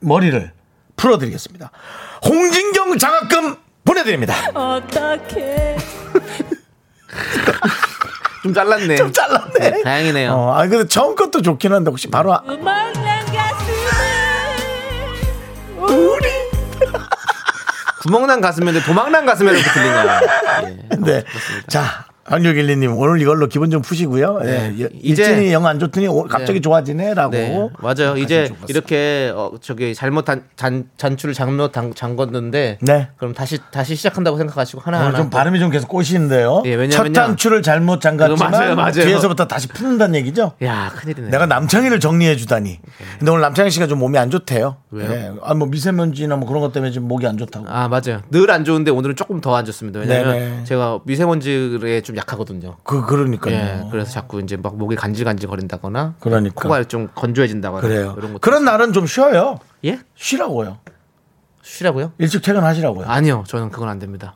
머리를 풀어드리겠습니다. 홍진경 장학금 보내드립니다. 어떻게 좀 잘랐네. 좀 잘랐네. 네, 다행이네요. 어, 아, 근데 처음 것도 좋긴 한데 혹시 바로 아- 구멍난 가슴에 구멍난 가슴인데 도망난 가슴에 이렇게 들린 거야. 예. 네. 자, 한육일리님 오늘 이걸로 기분 좀 푸시고요. 네. 예, 이제- 영 안 좋더니 오- 갑자기 네. 좋아지네라고. 네, 맞아요. 이제. 이렇게 어, 저기 잘못한 잔, 잔출을 잘못 단- 잠궜는데 네. 그럼 다시 다시 시작한다고 생각하시고 오늘 하나 하나 좀 발음이 좀 계속 꼬시는데요. 예, 왜냐면요. 첫 단추를 잘못 잠갔지만 그거 맞아요, 맞아요. 뒤에서부터 다시 푸는다는 얘기죠. 야 큰일이네. 내가 남창희를 정리해 주다니. 근데 오늘 남창희 씨가 좀 몸이 안 좋대요. 왜요? 예. 아, 뭐 미세먼지나 뭐 그런 것 때문에 지금 목이 안 좋다고. 아 맞아요. 늘 안 좋은데 오늘은 조금 더 안 좋습니다. 왜냐면. 제가 미세먼지에 좀 약하거든요. 그 그러니까요. 예, 그래서 자꾸 이제 막 목이 간질간질 거린다거나, 그러니까. 코가 좀 건조해진다거나 그래요. 이런 것. 그런 날은 좀 쉬어요. 예? 쉬라고요. 쉬라고요? 일찍 퇴근하시라고요. 아니요, 저는 그건 안 됩니다.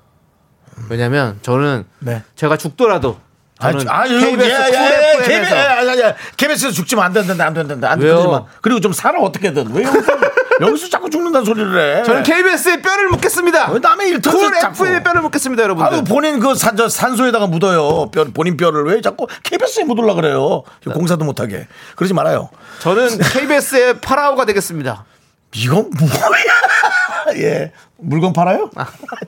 왜냐면 저는 네. 제가 죽더라도 저는 아, 유 KBS 예, Cool 예, 예, KBS. KBS에서 죽지면 안 된다, 안 된다, 안 왜요? 된다. 그리고 좀 살아 어떻게든. 왜 여기서, 여기서 자꾸 죽는다는 소리를 해? 저는 KBS에 뼈를 묻겠습니다. 왜 남의 일터서 Cool 자꾸. FM에 뼈를 묻겠습니다, 여러분들. 아유 본인 그 산, 저 산소에다가 묻어요. 뼈, 본인 뼈를 왜 자꾸 KBS에 묻으려 그래요? 공사도 못하게. 그러지 말아요. 저는 KBS의 파라오가 되겠습니다. 이건 뭐야? 예. 물건 팔아요?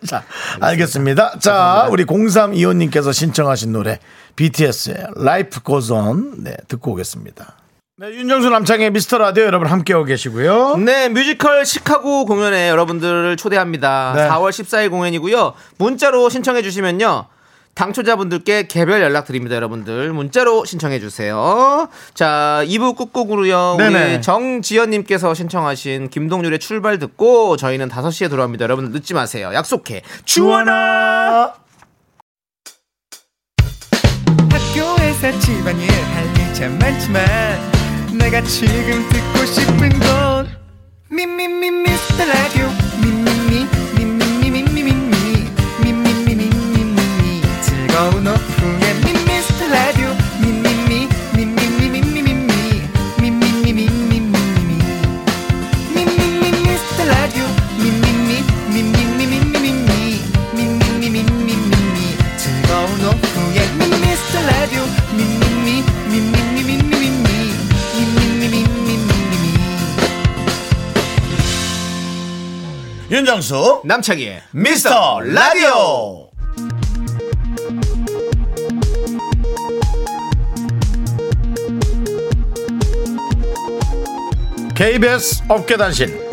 자, 알겠습니다. 자, 우리 0325님께서 신청하신 노래 BTS의 Life Goes On 네, 듣고 오겠습니다. 네, 윤정수 남창의 미스터 라디오 여러분 함께하고 계시고요. 네, 뮤지컬 시카고 공연에 여러분들을 초대합니다. 네. 4월 14일 공연이고요. 문자로 신청해 주시면요. 당초자분들께 개별 연락 드립니다, 여러분들. 문자로 신청해 주세요. 자, 2부 끝곡으로요. 네네. 우리 정지연님께서 신청하신 김동률의 출발 듣고 저희는 5시에 돌아옵니다. 여러분들 늦지 마세요. 약속해. 주원아! 주원아. 학교에서 집안일 할일참 많지만 내가 지금 듣고 싶은 건 미미미 미스터 라디오 미미미 미미미 미미미 미미미 미미미 즐거운 오후 윤정수 남창희의 미스터 라디오. KBS 업계단신.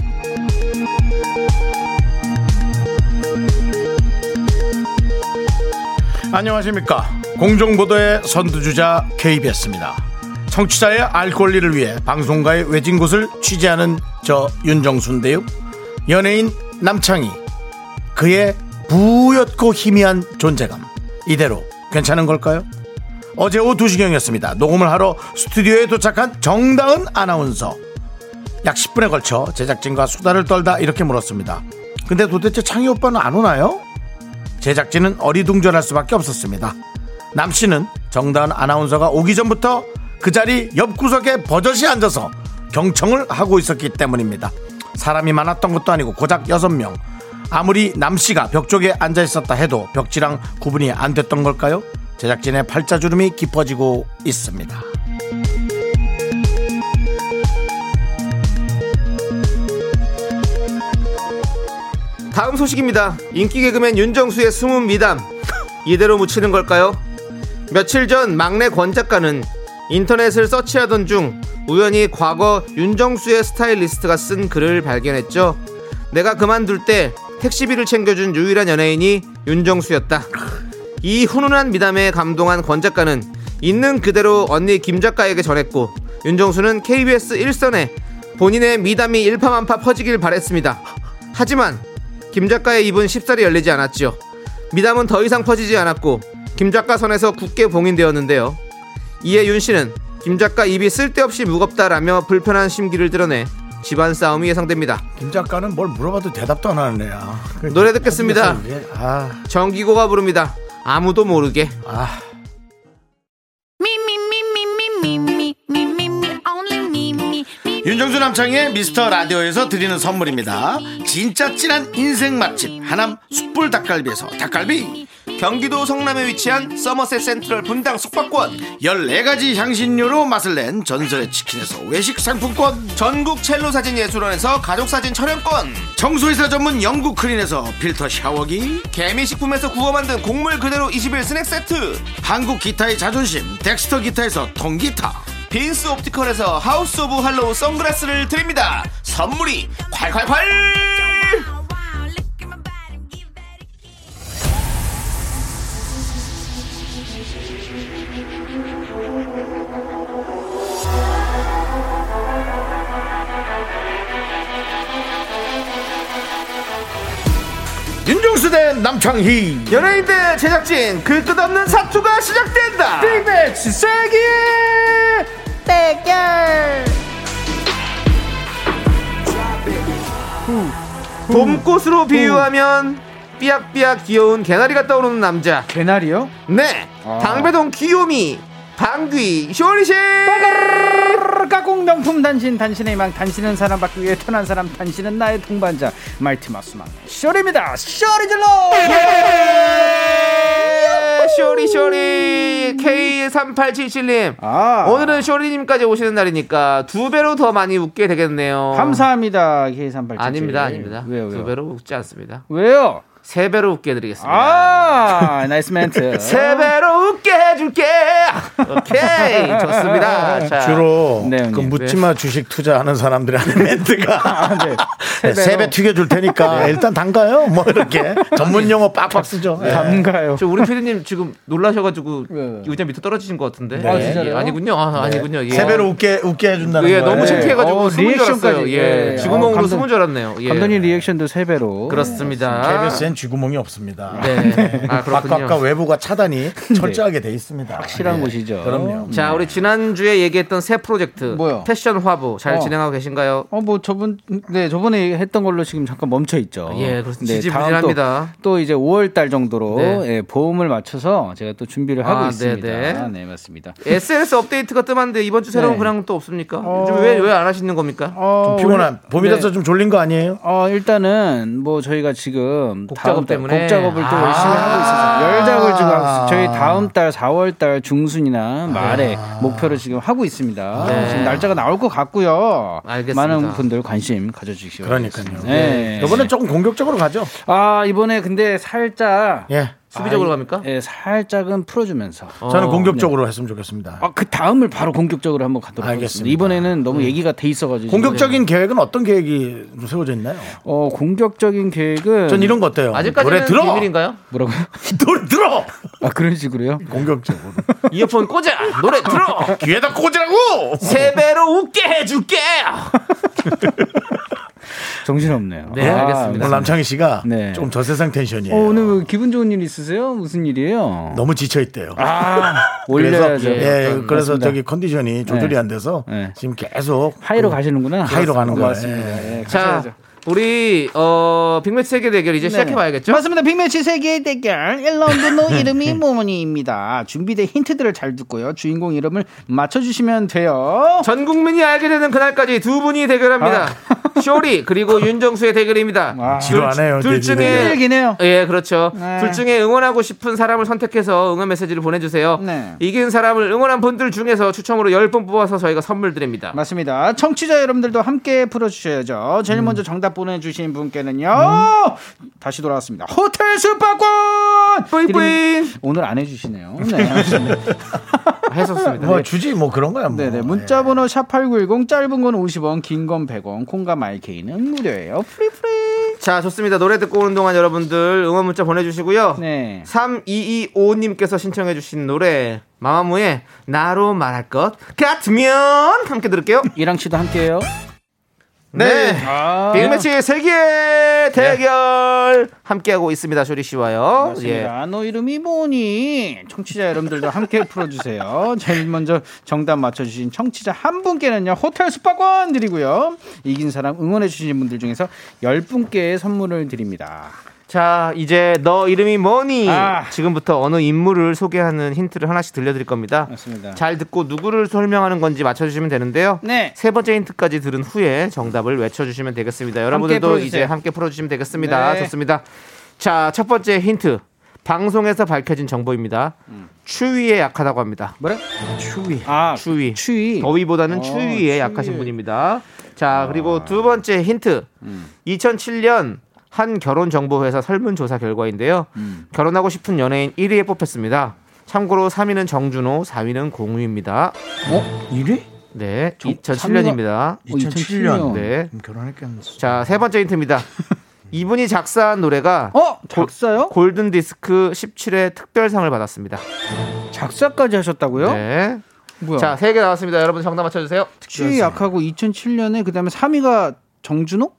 안녕하십니까? 공정보도의 선두주자 KBS입니다. 청취자의 알 권리를 위해 방송가의 외진 곳을 취재하는 저 윤정수인데요. 연예인 남창희 그의 부옅고 희미한 존재감 이대로 괜찮은 걸까요? 어제 오후 2시경이었습니다. 녹음을 하러 스튜디오에 도착한 정다은 아나운서 약 10분에 걸쳐 제작진과 수다를 떨다 이렇게 물었습니다. 근데 도대체 창희 오빠는 안 오나요? 제작진은 어리둥절할 수밖에 없었습니다. 남 씨는 정다은 아나운서가 오기 전부터 그 자리 옆 구석에 버젓이 앉아서 경청을 하고 있었기 때문입니다. 사람이 많았던 것도 아니고 고작 6명. 아무리 남 씨가 벽 쪽에 앉아 있었다 해도 벽지랑 구분이 안 됐던 걸까요? 제작진의 팔자주름이 깊어지고 있습니다. 다음 소식입니다. 인기 개그맨 윤정수의 숨은 미담 이대로 묻히는 걸까요? 며칠 전 막내 권 작가는 인터넷을 서치하던 중 우연히 과거 윤정수의 스타일리스트가 쓴 글을 발견했죠. 내가 그만둘 때 택시비를 챙겨준 유일한 연예인이 윤정수였다. 이 훈훈한 미담에 감동한 권 작가는 있는 그대로 언니 김 작가에게 전했고 윤정수는 KBS 1선에 본인의 미담이 일파만파 퍼지길 바랬습니다. 하지만 김 작가의 입은 쉽사리 열리지 않았죠. 미담은 더 이상 퍼지지 않았고 김 작가 선에서 굳게 봉인되었는데요. 이에 윤 씨는 김 작가 입이 쓸데없이 무겁다라며 불편한 심기를 드러내 집안 싸움이 예상됩니다. 김 작가는 뭘 물어봐도 대답도 안 하는 애야. 노래 듣겠습니다. 아, 정기고가 부릅니다. 아무도 모르게. 아. 윤정수 남창희의 미스터 라디오에서 드리는 선물입니다. 진짜 찐한 인생 맛집 하남 숯불 닭갈비에서 닭갈비 경기도 성남에 위치한 서머셋 센트럴 분당 숙박권. 14가지 향신료로 맛을 낸 전설의 치킨에서 외식 상품권. 전국 첼로 사진 예술원에서 가족 사진 촬영권. 청소이사 전문 영구크린에서 필터 샤워기. 개미식품에서 구워 만든 곡물 그대로 21 스낵 세트. 한국 기타의 자존심 덱스터 기타에서 통기타. 빈스 옵티컬에서 하우스 오브 할로우 선글라스를 드립니다. 선물이 콸콸콸 윤정수 대 남창희. 연예인 대 제작진 그 끝없는 사투가 시작된다. 빅매치 세기 봄꽃으로 비유하면 삐약삐약 귀여운 개나리가 떠오르는 남자. 개나리요? 네. 당배동 귀요미 방귀 쇼리씨! 까꿍 명품 단신 단신의 희망 단신은 사랑받기 위해 태어난 사람 단신은 나의 동반자. 말티마스 막내 쇼리입니다. 쇼리 질러! 쇼리 쇼리. K3877님. 아. 오늘은 쇼리님까지 오시는 날이니까 두 배로 더 많이 웃게 되겠네요. 감사합니다 K3877 아닙니다 아닙니다. 왜요 왜요? 두 배로 웃지 않습니다. 왜요? 세 배로 웃게 해드리겠습니다. 아 nice 멘트 세 배로 웃게 해줄게 오케이 좋습니다 자, 주로 네, 그 형님. 묻지마 주식 투자하는 사람들이 하는 멘트가 네. 네, 세배 튀겨줄 테니까 일단 담가요 뭐 이렇게 전문 용어 빡빡 쓰죠 네. 담가요 저 우리 피디님 지금 놀라셔가지고 왜? 의자 밑에 떨어지신 것 같은데 네. 아, 진짜요? 예, 아니군요 아, 아니군요 예. 세 배로 웃게 웃게 해준다는 예, 거예요 너무 창피해가지고 어, 숨은 줄 알았어요. 리액션까지. 예, 예. 쥐구멍으로 어, 감독- 숨은 줄 알았네요. 예. 감독님 리액션도 세 배로 그렇습니다. KBS엔 쥐구멍이 없습니다. 네. 아, 그렇군요. 바깥과 외부가 차단이 철저하게 돼. 있습니다. 확실한 예. 곳이죠. 그럼요. 자, 우리 지난주에 얘기했던 새 프로젝트 뭐요? 패션 화보 잘 어. 진행하고 계신가요? 어, 뭐 저번 네 저번에 했던 걸로 지금 잠깐 멈춰 있죠. 예, 그렇습니다. 네, 지지부진합니다. 다음 또, 또 이제 5월 달 정도로 네. 예, 보험을 맞춰서 제가 또 준비를 하고 아, 있습니다. 네네. 네, 맞습니다. SNS 업데이트가 뜸한데 이번 주 새로운 네. 근황 또 없습니까? 요즘 왜왜 안 하시는 겁니까? 어, 좀 피곤한 봄이라서 네. 좀 졸린 거 아니에요? 어, 일단은 뭐 저희가 지금 곡 작업 달 때문에? 곡 작업을 또 아. 열심히 하고 있어서 열작을 지금 하고 있어요. 저희 다음 달 4월 달 중순이나 말에 목표를 지금 하고 있습니다. 네. 지금 날짜가 나올 것 같고요. 알겠습니다. 많은 분들 관심 가져주시기 그러니까요. 바라겠습니다. 네. 이번엔 조금 공격적으로 가죠. 아 이번에 근데 살짝 예. 수비적으로 아, 갑니까? 예, 살짝은 풀어주면서. 저는 어, 공격적으로 했으면 좋겠습니다. 아, 그 다음을 바로 공격적으로 한번 가도록 알겠습니다. 하겠습니다. 이번에는 너무 얘기가 돼 있어가지고. 공격적인 계획은 어떤 계획이 좀 세워져 있나요? 어, 공격적인 계획은. 전 이런 거 어때요? 노래 아직까지는 들어. 비밀인가요? 뭐라고요? 노래 들어. 아, 그런 식으로요? 공격적으로. 이어폰 꽂아 노래 들어 귀에다 꽂으라고. 세 배로 웃게 해줄게. 정신없네요. 네, 알겠습니다. 오늘 남창희 씨가 네. 조금 저세상 텐션이에요. 어, 오늘 뭐 기분 좋은 일 있으세요? 무슨 일이에요? 너무 지쳐 있대요. 아, 올려야죠. 예, 그래서 맞습니다. 저기 컨디션이 조절이 네. 안 돼서 네. 지금 계속 하이로 그 가시는구나. 하이로 가는 거예요. 예. 예, 자. 우리 어 빅매치 세계 대결 이제 시작해 봐야겠죠? 맞습니다. 빅매치 세계의 대결 1라운드 너 이름이 뭐뭐니입니다. 준비된 힌트들을 잘 듣고요. 주인공 이름을 맞춰 주시면 돼요. 전 국민이 알게 되는 그날까지 두 분이 대결합니다. 쇼리 그리고 윤정수의 대결입니다. 아, 지루하네요. 둘 중에 해요. 예, 그렇죠. 네. 둘 중에 응원하고 싶은 사람을 선택해서 응원 메시지를 보내 주세요. 네. 이긴 사람을 응원한 분들 중에서 추첨으로 10분 뽑아서 저희가 선물 드립니다. 맞습니다. 청취자 여러분들도 함께 풀어 주셔야죠. 제일 음. 먼저 정답 보내주신 분께는요. 다시 돌아왔습니다. 호텔 숙박권! 뿌잉뿌잉. 오늘 안 해주시네요. 네. 했었습니다. 뭐 주지 뭐 그런 거야. 뭐. 네네. 문자 번호 샵8910 짧은 건 50원, 긴 건 100원, 콩과 마이케이는 무료예요. free free. 자, 좋습니다. 노래 듣고 오는 동안 여러분들 응원 문자 보내주시고요. 네. 3225님께서 신청해 주신 노래 마마무의 나로 말할 것 같으면 함께 들을게요. 이랑 씨도 함께해요. 네. 아, 빅매치 세계 대결 함께하고 있습니다. 쇼리 씨와요. 예. 맞습니다. 너 이름이 뭐니? 청취자 여러분들도 함께 풀어주세요. 제일 먼저 정답 맞춰주신 청취자 한 분께는요 호텔 숙박권 드리고요. 이긴 사람 응원해주신 분들 중에서 열 분께 선물을 드립니다. 자, 이제 너 이름이 뭐니? 아. 지금부터 어느 인물을 소개하는 힌트를 하나씩 들려드릴 겁니다. 맞습니다. 잘 듣고 누구를 설명하는 건지 맞춰주시면 되는데요. 네. 세 번째 힌트까지 들은 후에 정답을 외쳐주시면 되겠습니다. 여러분들도 풀어주세요. 이제 함께 풀어주시면 되겠습니다. 네. 좋습니다. 자, 첫 번째 힌트. 방송에서 밝혀진 정보입니다. 추위에 약하다고 합니다. 뭐래? 추위. 아 추위. 추위. 더위보다는 어, 추위에 추위. 약하신 분입니다. 자, 그리고 두 번째 힌트. 2007년 한 결혼 정보 회사 설문 조사 결과인데요. 결혼하고 싶은 연예인 1위에 뽑혔습니다. 참고로 3위는 정준호, 4위는 공유입니다. 어? 1위? 네, 정- 2007년입니다. 2007년. 네. 결혼했겠네. 자, 세 번째 힌트입니다. 이분이 작사한 노래가 어? 작사요? 골든 디스크 17회 특별상을 받았습니다. 작사까지 하셨다고요? 네. 뭐야? 자, 세 개 나왔습니다. 여러분 정답 맞춰 주세요. 추위 약하고 2007년에 그다음에 3위가 정준호?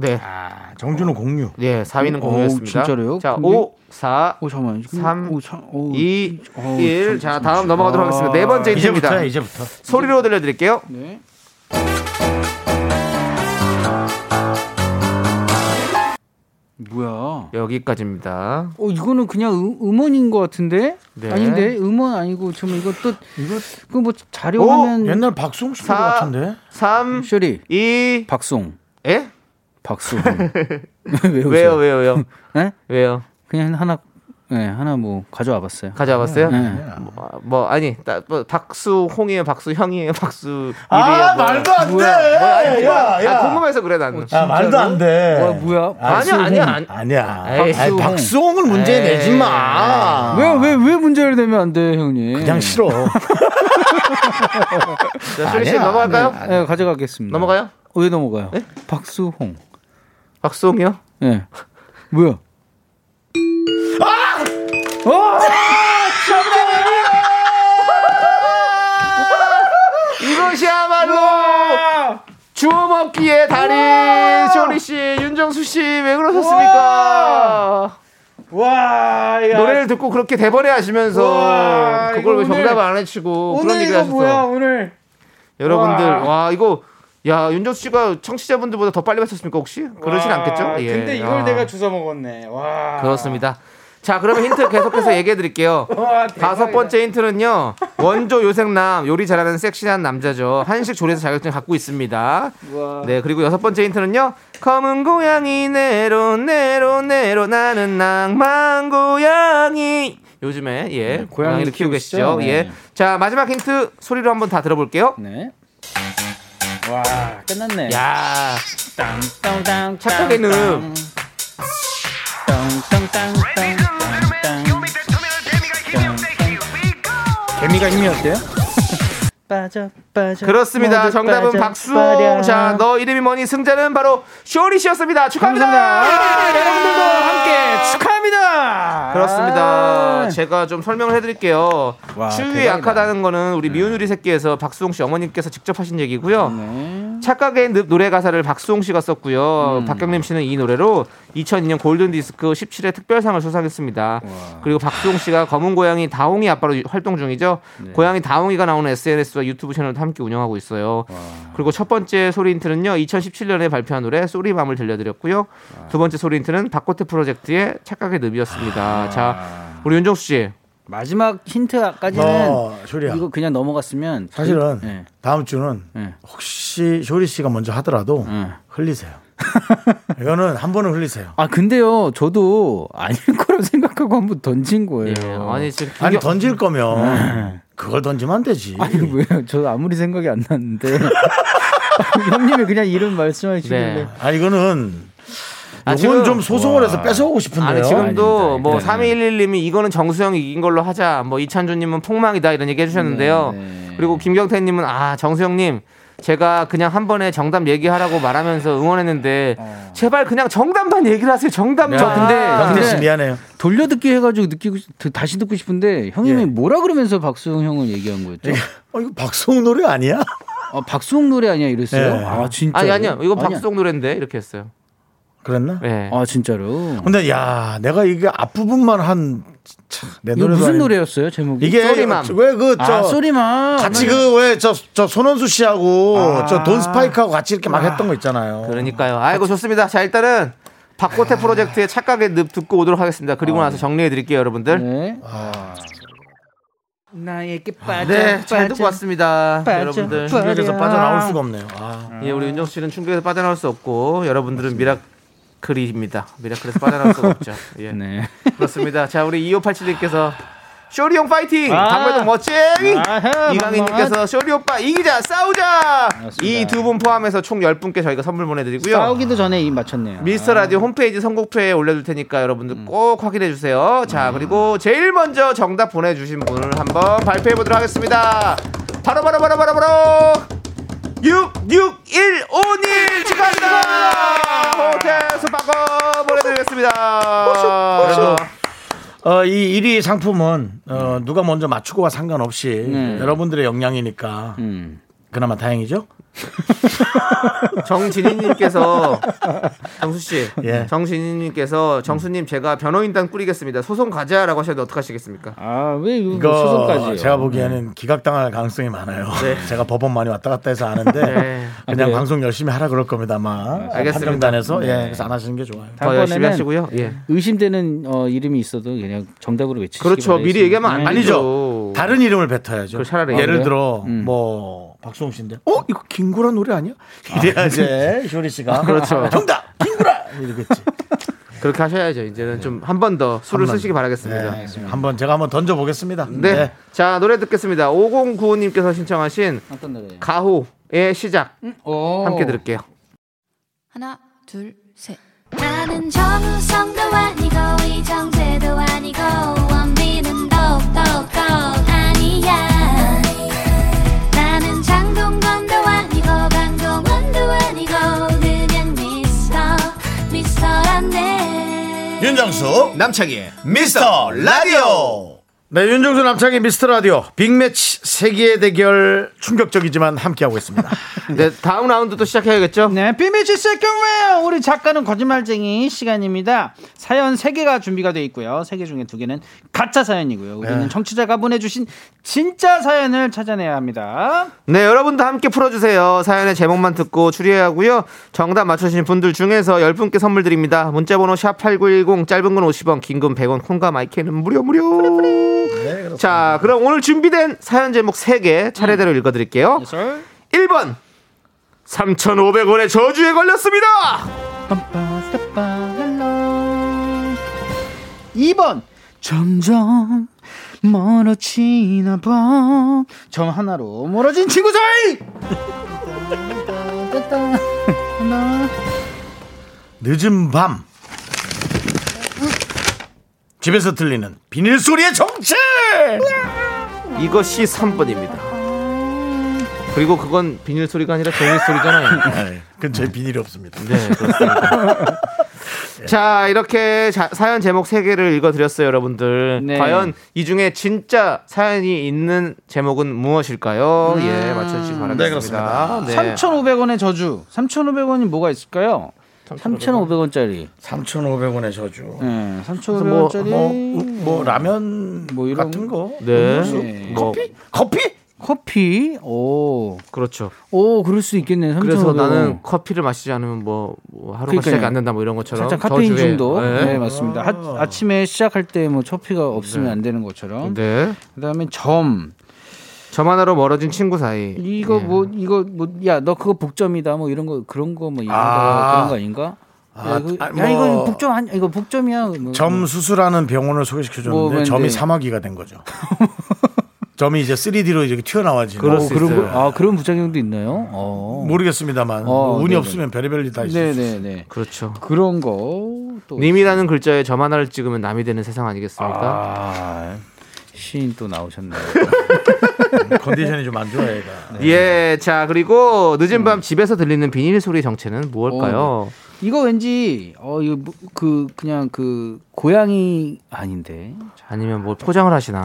네. 아, 정준호 공유. 예, 4위는 어, 공유였습니다. 진짜로요? 자, 근데- 5, 4, 오 잠깐만. 삼, 오, 참, 오, 2, 어, 1. 참, 자, 참, 다음 참. 넘어가도록 하겠습니다. 네 번째 힌트입니다. 이제부터야, 이제부터. 소리로 들려 드릴게요. 네. 뭐야? 여기까지입니다. 어 이거는 그냥 음, 음원인 것 같은데? 네. 아닌데 음원 아니고 지금 이것도 이거 그뭐 자료 오, 화면 옛날 박수홍 씨 같은데. 3, 쇼리 2, 박송 예? 박송 왜 왜요, 왜요, 왜요? 네? 왜요? 그냥 하나 네 하나 뭐 가져와 봤어요. 가져와 봤어요? 네. 뭐, 뭐, 아니, 따, 뭐, 박수홍이에요, 박수형이에요, 박수. 아, 말도 안 돼. 뭐야, 아니, 야, 야. 아, 궁금해서 그래, 나는. 아, 말도 안 돼. 와 뭐야? 아니야, 아니야, 아니. 아니야. 에이, 아니, 박수홍 을 문제 에이. 내지 마. 왜 왜 왜 문제를 내면 안 돼, 형님? 그냥 싫어. 자, 씨 아니야, 넘어갈까요? 네, 가져가겠습니다. 넘어가요? 어, 왜 넘어가요? 박수홍. 박수홍이요? 예. 뭐야? 이것이야말로 주워 먹기의 달인 쇼리 씨, 윤정수 씨, 왜 그러셨습니까? 와, 야. 노래를 듣고 그렇게 대번에 하시면서 와, 그걸 왜 정답을 안 해주고 그런 오늘 얘기 이거 하셔서 뭐야, 오늘. 여러분들 와. 와, 이거 야 윤정수 씨가 청취자분들보다 더 빨리 맞췄습니까 혹시 그러진 와, 않겠죠? 예. 근데 이걸 아, 내가 주워 먹었네. 와. 그렇습니다. 자 그러면 힌트 계속해서 얘기해 드릴게요. 와. 다섯 번째 힌트는요. 원조 요생남 요리 잘하는 섹시한 남자죠. 한식 조리에서 자격증 갖고 있습니다. 와. 네 그리고 여섯 번째 힌트는요. 검은 고양이 내로 내로 내로 나는 낭만 고양이. 요즘에 예 네, 고양이를 키우고? 계시죠. 네. 예. 자 마지막 힌트 소리로 한번 다 들어볼게요. 네. 와, 끝났네. 야 땅땅땅 착각의 늪. 개미가 힘이 어때요? 빠져 빠져 그렇습니다. 정답은 박수홍. 자, 너 이름이 뭐니? 승자는 바로 쇼리 씨였습니다. 축하합니다. 감사합니다. 여러분들도 함께 축하 합니다. 그렇습니다. 아. 제가 좀 설명을 해드릴게요. 와, 추위에 대박이다. 약하다는 거는 우리 미운 우리 새끼에서 박수홍 씨 어머님께서 직접 하신 얘기고요. 네. 착각의 늪 노래 가사를 박수홍 씨가 썼고요. 음. 박경림 씨는 이 노래로 2002년 골든 디스크 17회 특별상을 수상했습니다. 그리고 박수홍 씨가 검은 고양이 다홍이 아빠로 유- 활동 중이죠. 네. 고양이 다홍이가 나오는 SNS와 유튜브 채널도 함께 운영하고 있어요. 그리고 첫 번째 소리 힌트는요. 2017년에 발표한 노래 쏘리맘을 들려드렸고요. 두 번째 소리 힌트는 박고태 프로젝트의 착각의 늪이었습니다. 자, 우리 윤정수 씨. 마지막 힌트까지는 어. 이거 그냥 넘어갔으면 사실은 네. 다음 주는 네. 혹시 쇼리 씨가 먼저 하더라도 네. 흘리세요. 이거는 한 번은 흘리세요. 아 근데요 저도 아닐 거라고 생각하고 한 번 던진 거예요. 예, 아니 지금 아니 던질 거면 그걸 던지면 안 되지. 아니 왜요? 저 아무리 생각이 안 났는데 형님이 그냥 이름 말씀해 주길래 네. 아 이거는 아, 이건 지금- 좀 소송을 해서 뺏어오고 싶은데요. 아니 지금도 아닙니다. 뭐 네. 3211님이 이거는 정수영이 이긴 걸로 하자 뭐 이찬주님은 폭망이다 이런 얘기 해주셨는데요 네, 네. 그리고 김경태님은 아 정수영님 제가 그냥 한 번에 정답 얘기하라고 말하면서 응원했는데 제발 그냥 정답만 얘기를 하세요 정답만 저 근데- 경태 씨 미안해요. 돌려듣기 해가지고 느끼고 드- 다시 듣고 싶은데 형님이 예. 뭐라 그러면서 박수홍 형을 얘기한 거였죠? 어, 이거 박성우 노래 아니야? 아, 박수홍 노래 아니야 이랬어요? 네. 아 진짜? 아니 아니요 이거 박수홍 노래인데 이렇게 했어요 그랬나? 네. 아 진짜로? 근데 야 내가 이게 앞부분만 한 내 노래도 무슨 아닌데. 노래였어요 제목이? 이게 쏘리맘. 왜그저아 쏘리만 같이 그 왜 저 저 손원수 씨하고 아. 저돈 스파이크하고 같이 이렇게 막 했던 거 있잖아요. 그러니까요 아이고 좋습니다 자 일단은 박고태 프로젝트의 착각의 늪 듣고 오도록 하겠습니다 그리고 나서 정리해 드릴게요 여러분들 네. 아, 나에게 빠져 네 잘 듣고 왔습니다 빠져, 여러분들 빠져. 충격에서 빠져나올 수가 없네요. 아. 예, 우리 윤정수 씨는 충격에서 빠져나올 수 없고 여러분들은 미라 클입니다. 미라클에서 빠져나올 수가 없죠. 예. 네. 그렇습니다. 자, 우리 2587님께서 쇼리 형 파이팅! 아. 강배동 멋쟁이! 아하, 이강인님께서 쇼리 오빠 이기자 싸우자! 이 두 분 포함해서 총 10분께 저희가 선물 보내드리고요. 싸우기도 전에 이 맞췄네요. 미스터 라디오 홈페이지 선곡표에 올려둘 테니까 여러분들 꼭 확인해 주세요. 자, 그리고 제일 먼저 정답 보내주신 분을 한번 발표해 보도록 하겠습니다. 바로, 바로, 바로, 바로, 바로! 6615님 축하합니다! 호텔 숙박권 보내드리겠습니다. 그래도 어, 이 1위 상품은 어, 누가 먼저 맞추고와 상관없이 네. 여러분들의 역량이니까 음. 그나마 다행이죠. 정진희님께서 정수 씨, 예. 정진희님께서 정수님 제가 변호인단 꾸리겠습니다. 소송 가자라고 하셨는데 어떻게 하시겠습니까? 아왜 이거 이거 소송까지? 제가 보기에는 기각당할 가능성이 많아요. 네. 제가 법원 많이 왔다 갔다 해서 아는데 네. 아, 그냥 그래요? 방송 열심히 하라 그럴 겁니다. 아마 알겠습니다. 판정단에서 예, 그래서 안 하시는 게 좋아요. 더 열심히 하시고요. 예. 의심되는 어, 이름이 있어도 그냥 정답으로 외치시기 그렇죠. 바라겠습니다. 미리 얘기하면 안 네. 아니죠. 아니죠. 다른 이름을 뱉어야죠. 그 차라리. 예를 아, 그래요? 들어 음. 뭐 박수홍 씨인데 어 이거 김구라 노래 아니야? 이래야지 쇼리 씨가 그렇죠. 정답 김구라 이러겠지. 그렇게 하셔야죠. 이제는 좀 한 번더 술을 한 번. 쓰시기 바라겠습니다. 네, 한번 제가 한번 던져 보겠습니다. 네. 자, 노래 듣겠습니다. 5095님께서 신청하신 어떤 노래? 가호의 시작 오. 함께 들을게요. 하나, 둘, 셋. 나는 정우성도 아니고 이정재도 아니고 윤정수 남창희 미스터 라디오 네, 윤정수 남창희의 미스터 라디오 빅매치 세기의 대결 충격적이지만 함께하고 있습니다. 네, 다음 라운드도 시작해야겠죠? 네, 빅매치 second 웨어 우리 작가는 거짓말쟁이 시간입니다. 사연 3개가 준비가 되어 있고요. 3개 중에 2개는 가짜 사연이고요. 우리는 네. 청취자가 보내주신 진짜 사연을 찾아내야 합니다. 네, 여러분도 함께 풀어주세요. 사연의 제목만 듣고 추리해야 하고요. 정답 맞춰주신 분들 중에서 10분께 선물 드립니다. 문자번호 샵8910, 짧은 건 50원, 긴 건 100원, 콩과 마이크는 무료, 무료. 자, 그럼 오늘 준비된 사연 제목 3개 차례대로 읽어드릴게요. 1번. 3,500원의 저주에 걸렸습니다. 2번 점점 멀어지나 봐. 점 하나로 멀어진 친구 사이. 늦은 밤 집에서 들리는 비닐 소리의 정체. 이것이 3번입니다. 그리고 그건 비닐 소리가 아니라 종이 소리잖아요. 네, 그건 제 비닐이 없습니다. 네, 그렇습니다. 자, 이렇게 자- 사연 제목 3개를 읽어드렸어요, 여러분들. 네. 과연 이 중에 진짜 사연이 있는 제목은 무엇일까요? 예, 맞춰주시기 바라겠습니다. 네, 그렇습니다. 네. 3,500원의 저주. 3,500원이 뭐가 있을까요? 3,500원짜리. 3,500원의 저주. 네, 뭐, 3,500원짜리. 뭐, 뭐 라면 뭐 이런 같은 거. 네. 네. 뭐, 커피? 커피? 커피? 오. 그렇죠. 오, 그럴 수 있겠네. 3,500원. 그래서 나는 커피를 마시지 않으면 뭐, 뭐 하루가 그러니까요. 시작이 안 된다 뭐 이런 것처럼. 살짝 카페인 저주에- 중독. 네, 네. 맞습니다. 아, 아침에 시작할 때 뭐 커피가 없으면 안 되는 것처럼. 네. 그다음에 점. 점 하나로 멀어진 친구 사이. 이거 예. 뭐 이거 뭐 야 너 그거 복점이다 뭐 이런 거 그런 거 뭐 이런 거 아. 그런 거 아닌가? 아, 야, 이거, 아, 야 뭐- 이거 복점 아니 이거 복점이야. 뭐, 점 수술하는 병원을 소개시켜 뭐, 줬는데 근데- 점이 사마귀가 된 거죠. 점이 이제 3D로 이렇게 튀어나와지는. 그럴 어, 수 그런. 거, 아 그런 부작용도 있나요? 어. 모르겠습니다만 어, 뭐 운이 네네. 없으면 별의별 일다 있어요. 네네네. 그렇죠. 그런 거 또. 님이라는 글자에 점 하나를 찍으면 남이 되는 세상 아니겠습니까? 아 시인 또 나오셨네요. 컨디션이 좀 안 좋아 얘가. 예, 자 그리고 늦은 음. 밤 집에서 들리는 비닐 소리 정체는 무엇일까요? 이거 왠지 어 이거 뭐- 그 그냥 그 고양이 아닌데. 아니면 뭐 포장을 하시나?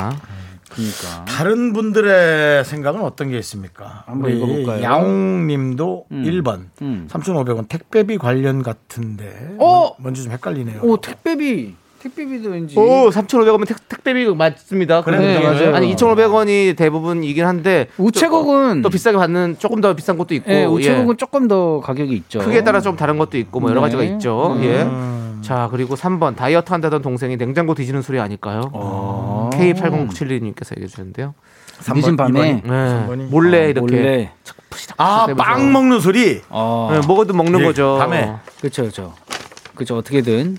그러니까. 다른 분들의 생각은 어떤 게 있습니까? 한번 우리 읽어볼까요? 야옹님도 음. 1번 음. 3,500원 택배비 관련 같은데 어! 뭔지 좀 헷갈리네요. 오 택배비. 택배비도 왠지. 오, 3,500원이면 택, 택배비 맞습니다. 그래, 네. 맞아요. 아니 2,500원이 대부분이긴 한데 우체국은 또, 또 비싸게 받는 조금 더 비싼 것도 있고 예, 우체국은 예. 조금 더 가격이 있죠. 크기에 따라 좀 다른 것도 있고 뭐 여러 네. 가지가 있죠. 음. 예. 자 그리고 3번 다이어트 한다던 동생이 냉장고 뒤지는 소리 아닐까요? 어. K8071님께서 얘기해 주셨는데요. 늦은 밤에 네. 몰래 어, 이렇게 몰래. 아, 해보죠. 빵 먹는 소리. 어. 네, 먹어도 먹는 예, 거죠. 밤에. 그렇죠, 그렇죠. 그렇죠. 어떻게든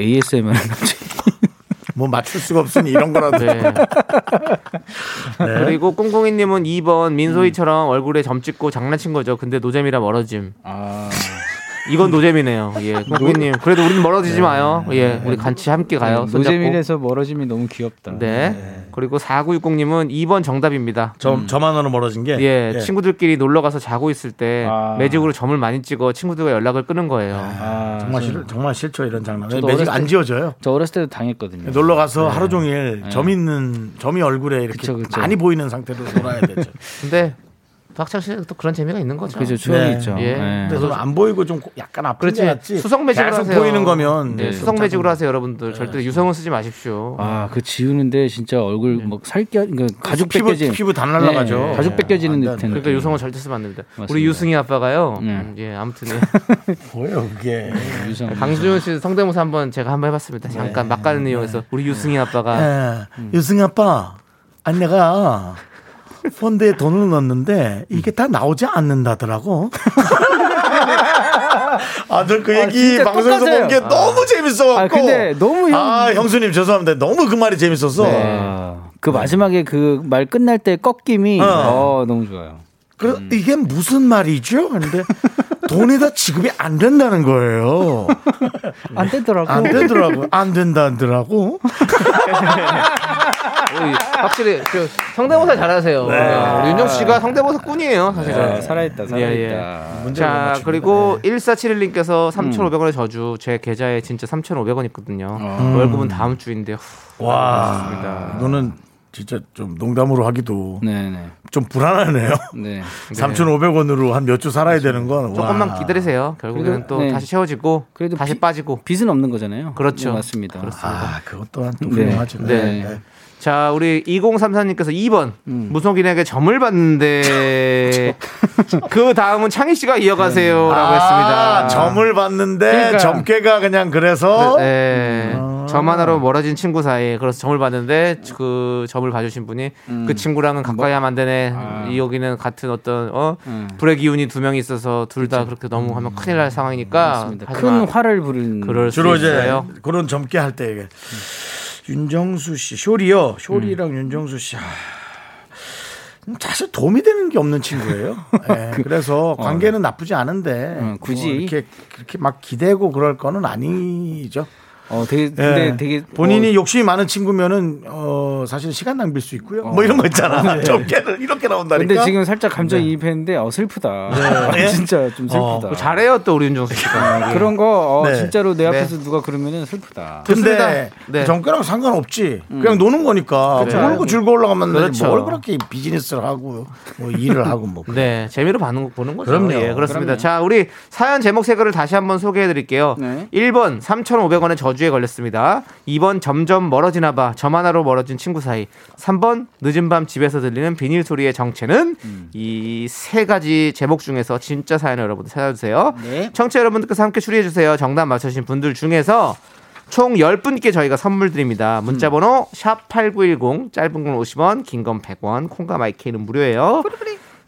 ASMR 뭐 맞출 수가 없으니 이런 거라도. 네. 그리고 꽁꽁이님은 2번 민소희처럼 얼굴에 점 찍고 장난친 거죠. 근데 노잼이라 멀어짐. 아. 이건 노잼이네요. 예, 꽁꽁이님. 그래도 우리는 멀어지지 마요. 예, 우리 같이 함께 가요. 노잼일에서 멀어짐이 너무 귀엽다. 네. 그리고 4960님은 2번 정답입니다. 점, 점 하나로 멀어진 게. 예, 예. 친구들끼리 놀러 가서 자고 있을 때 아. 매직으로 점을 많이 찍어 친구들과 연락을 끊은 거예요. 아, 정말 저- 싫, 정말 싫죠 이런 장난. 매직 안 때- 지워져요. 저 어렸을 때도 당했거든요. 놀러 가서 하루 종일 점 있는 점이 얼굴에 이렇게 그쵸, 그쵸. 많이 보이는 상태로 놀아야 되죠. 근데 또 학창 시절에 또 그런 재미가 있는 거죠. 그죠, 추억이 네. 있죠. 예. 네. 근데 저는 안 보이고 좀 약간 아픈. 게 낫지. 수성 매직으로 하세요. 보이는 거면 네, 좀 수성 매직으로 하세요, 여러분들. 절대 유성은 쓰지 마십시오. 아, 그 지우는데 진짜 얼굴 뭐 살겨, 그 가죽 피부- 벗겨진 피부 다 날아가죠. 네, 가죽 네. 벗겨지는 듯한. 그러니까 느낌. 유성은 절대 쓰면 안 됩니다. 맞습니다. 우리 유승희 아빠가요. 네. 음, 예, 아무튼 예. 뭐예요 그게. 유성. 강준호 씨 성대모사 한번 제가 한번 해 봤습니다. 잠깐 막간을 이용해서 우리 유승희 아빠가 예. 유승 아빠, 아니 내가 펀드에 돈을 넣었는데 이게 다 나오지 않는다더라고. 아, 저그 아, 얘기 진짜 방송에서. 본 게 너무 재밌어갖고. 아, 근데 너무 형- 아, 형수님 죄송합니다. 너무 그 말이 재밌었어. 아, 그 마지막에 그 말 끝날 때 꺾임이 어. 어, 너무 좋아요. 그래, 이게 무슨 말이죠? 근데 돈에다 지급이 안 된다는 거예요. 안 되더라고. 안 되더라고. 안 된다더라고. 확실히 그 성대모사 잘하세요. 네, 우리 윤정 씨가 성대모사 꾼이에요, 사실은. 네, 살아있다, 살아있다. 예, 예. 못 자, 맞추네. 그리고 1471님께서 3,500원의 저주 제 계좌에 진짜 3,500원 있거든요. 월급은 다음 주인데. 후, 와. 좋습니다. 이거는 진짜 좀 농담으로 하기도 네네. 좀 불안하네요. 네. 3,500원으로 한 몇 주 살아야 되는 건 조금만 와. 기다리세요. 결국에는 그래도, 또 네. 다시 채워지고 그래도 다시 비- 빠지고. 빚은 없는 거잖아요. 그렇죠. 네, 맞습니다. 아, 그것 또한 또 네. 훌륭하죠. 네. 자, 우리 2034님께서 2번 음. 무속인에게 점을 받는데 그 다음은 창희 씨가 이어가세요라고 아, 했습니다. 점을 봤는데 그러니까. 점괘가 그냥 그래서 네. 아. 점 하나로 멀어진 친구 사이에 그래서 점을 받는데 그 점을 봐주신 분이 음. 그 친구랑은 가까이 하면 안 되네. 이 여기는 같은 어떤 어 불의 기운이 두 명 있어서 둘 다 그렇게 너무 하면 큰일 날 상황이니까 음. 큰 마. 화를 부른 그럴 수 주로 이제 있어요. 그런 점괘 할때 이게 윤정수 씨, 쇼리요. 쇼리랑 윤정수 씨. 아, 사실 도움이 되는 게 없는 친구예요. 예, 그래서 관계는 나쁘지 않은데 어, 굳이. 뭐 이렇게 그렇게 막 기대고 그럴 거는 아니죠. 어 되게 예. 근데 되게 본인이 어, 욕심이 많은 친구면은 어 사실 시간 낭비일 수 있고요. 뭐 이런 거 있잖아. 점괘를 이렇게 나온다니까. 근데 지금 살짝 감정이입했는데 어 슬프다. 네. 진짜 좀 슬프다. 어, 잘해요 또 우리 윤정수 씨가. 그런 거 어, 네. 진짜로 내 네. 앞에서 누가 그러면은 슬프다. 근데. 네. 정가랑 상관없지. 그냥 노는 거니까 그렇죠. 놀고 즐거우려고 하면 그렇죠. 뭘 그렇게 비즈니스를 하고 뭐 일을 하고 뭐. 네, 재미로 보는, 보는 거죠. 그럼요. 예, 그렇습니다. 그럼요. 자, 우리 사연 제목 세 개를 다시 한번 소개해 드릴게요. 네. 1번 3,500원의 저주 에 걸렸습니다. 2번 점점 멀어지나 봐. 점 하나로 멀어진 친구 사이. 3번 늦은 밤 집에서 들리는 비닐 소리의 정체는 이세 가지 제목 중에서 진짜 사연을 여러분들 찾아주세요. 네. 청취자 여러분들께서 함께 추리해 주세요. 정답 맞춰주신 분들 중에서 총 10분께 저희가 선물 드립니다. 문자 번호 샵 8910 짧은 건 50원, 긴 건 100원, 콩과 마이크는 무료예요.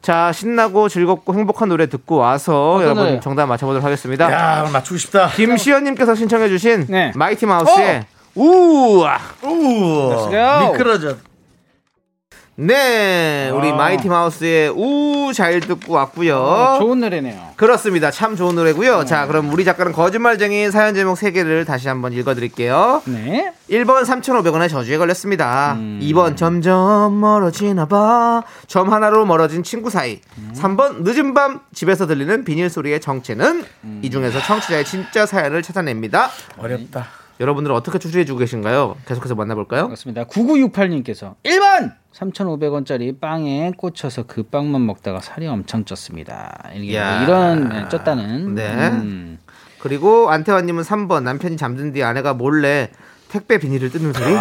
자, 신나고 즐겁고 행복한 노래 듣고 와서 여러분 노래요? 정답 맞춰보도록 하겠습니다. 야, 오늘 맞추고 싶다. 김시연님께서 신청해주신 네. 마이티 마우스의 우와. 우. go. 미끄러져. 네, 우리 마이티 마우스의 우 잘 듣고 왔고요. 어, 좋은 노래네요. 그렇습니다. 참 좋은 노래고요. 자, 그럼 우리 작가는 거짓말쟁이 사연 제목 3개를 다시 한번 읽어 드릴게요. 네. 1번 3,500원의 저주에 걸렸습니다. 음. 2번 점점 멀어지나 봐. 점 하나로 멀어진 친구 사이. 음. 3번 늦은 밤 집에서 들리는 비닐 소리의 정체는 음. 이 중에서 청취자의 진짜 사연을 찾아냅니다. 어렵다. 여러분들은 어떻게 추리해 주고 계신가요? 계속해서 만나볼까요? 그렇습니다. 9968님께서 1번 3,500원짜리 빵에 꽂혀서 그 빵만 먹다가 살이 엄청 쪘습니다. 뭐 이런 네, 쪘다는. 네. 음. 그리고 안태환님은 3번 남편이 잠든 뒤 아내가 몰래 택배 비닐을 뜯는 소리.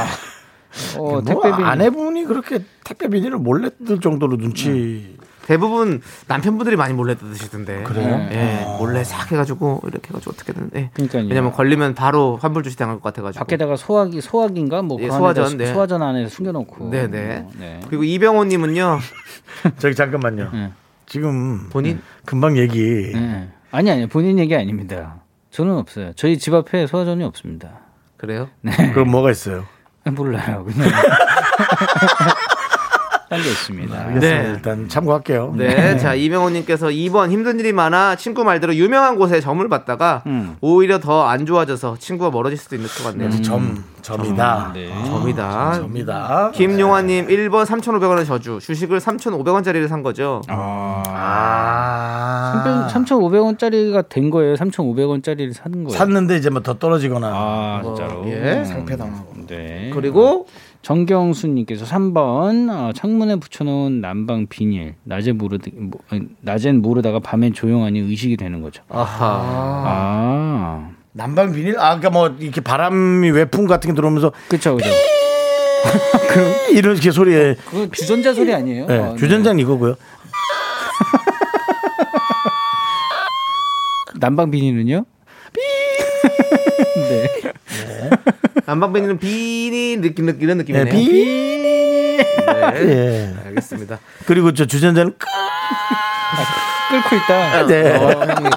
어, 뭐 택배 비 아내분이 그렇게 택배 비닐을 몰래 뜯을 정도로 눈치. 대부분 남편분들이 많이 몰래 뜯으시던데. 그래요? 예, 몰래 싹 해가지고 이렇게 해가지고 어떻게든. 예. 그러니까요. 왜냐면 걸리면 바로 환불 주시 당할 것 같아가지고. 밖에다가 소화기 소화기인가 뭐 예, 그 소화전, 네. 소화전 안에 숨겨놓고. 네네. 뭐, 네. 그리고 이병호님은요 저기 잠깐만요. 네. 지금 본인 금방 얘기. 네. 아니 아니 본인 얘기 아닙니다. 저는 없어요. 저희 집 앞에 소화전이 없습니다. 그래요? 그럼 뭐가 있어요? 몰라요. 그냥 딴게 있습니다. 알겠습니다. 네. 일단 참고할게요. 네. 자 이병호님께서 2번 힘든 일이 많아 친구 말대로 유명한 곳에 점을 받다가 음. 오히려 더 안 좋아져서 친구가 멀어질 수도 있을 것 같네요. 점, 점이다. 네. 점이다. 점이다. 김용화님 1번 3,500원의 저주 주식을 3,500원짜리를 산 거죠. 아. 3,500원짜리가 된 거예요. 3,500원짜리를 사는 거예요. 샀는데 이제 뭐 더 떨어지거나. 아 진짜로. 예. 상패당하고. 네. 그리고 정경수님께서 3번 어, 창문에 붙여놓은 난방 비닐 낮에 모르 뭐, 아니, 낮엔 모르다가 밤엔 조용하니 의식이 되는 거죠. 아하. 아, 난방 비닐? 아, 그러니까 뭐 이렇게 바람이 외풍 같은 게 들어오면서 그렇죠, 그렇죠. 이렇게 소리에 그거 주전자 소리 아니에요? 네, 어, 주전자는 이거고요. 난방 비닐은요? 네. 난방비닐은 비닐 느낌 느낌 이런 네, 느낌이네요. 비. 네. 예. 알겠습니다. 그리고 저 주전자는 끄. 끓고 있다. 네. 어, 형님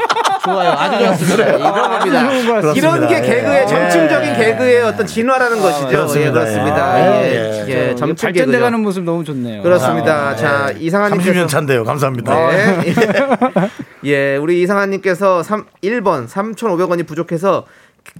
좋아요. 아주 좋습니다. 이런 겁니다. 이런 게 개그의 예. 점층적인 개그의 어떤 진화라는 것이죠. 그렇습니다. 예, 그렇습니다. 예. 예, 예. 예, 저 점층 발전돼 가는 개그죠. 모습 너무 좋네요. 그렇습니다. 아, 자, 이상한님께서 30년 차인데요. 감사합니다. 네. 예, 우리 이상한 님께서 3, 1번 3,500원이 부족해서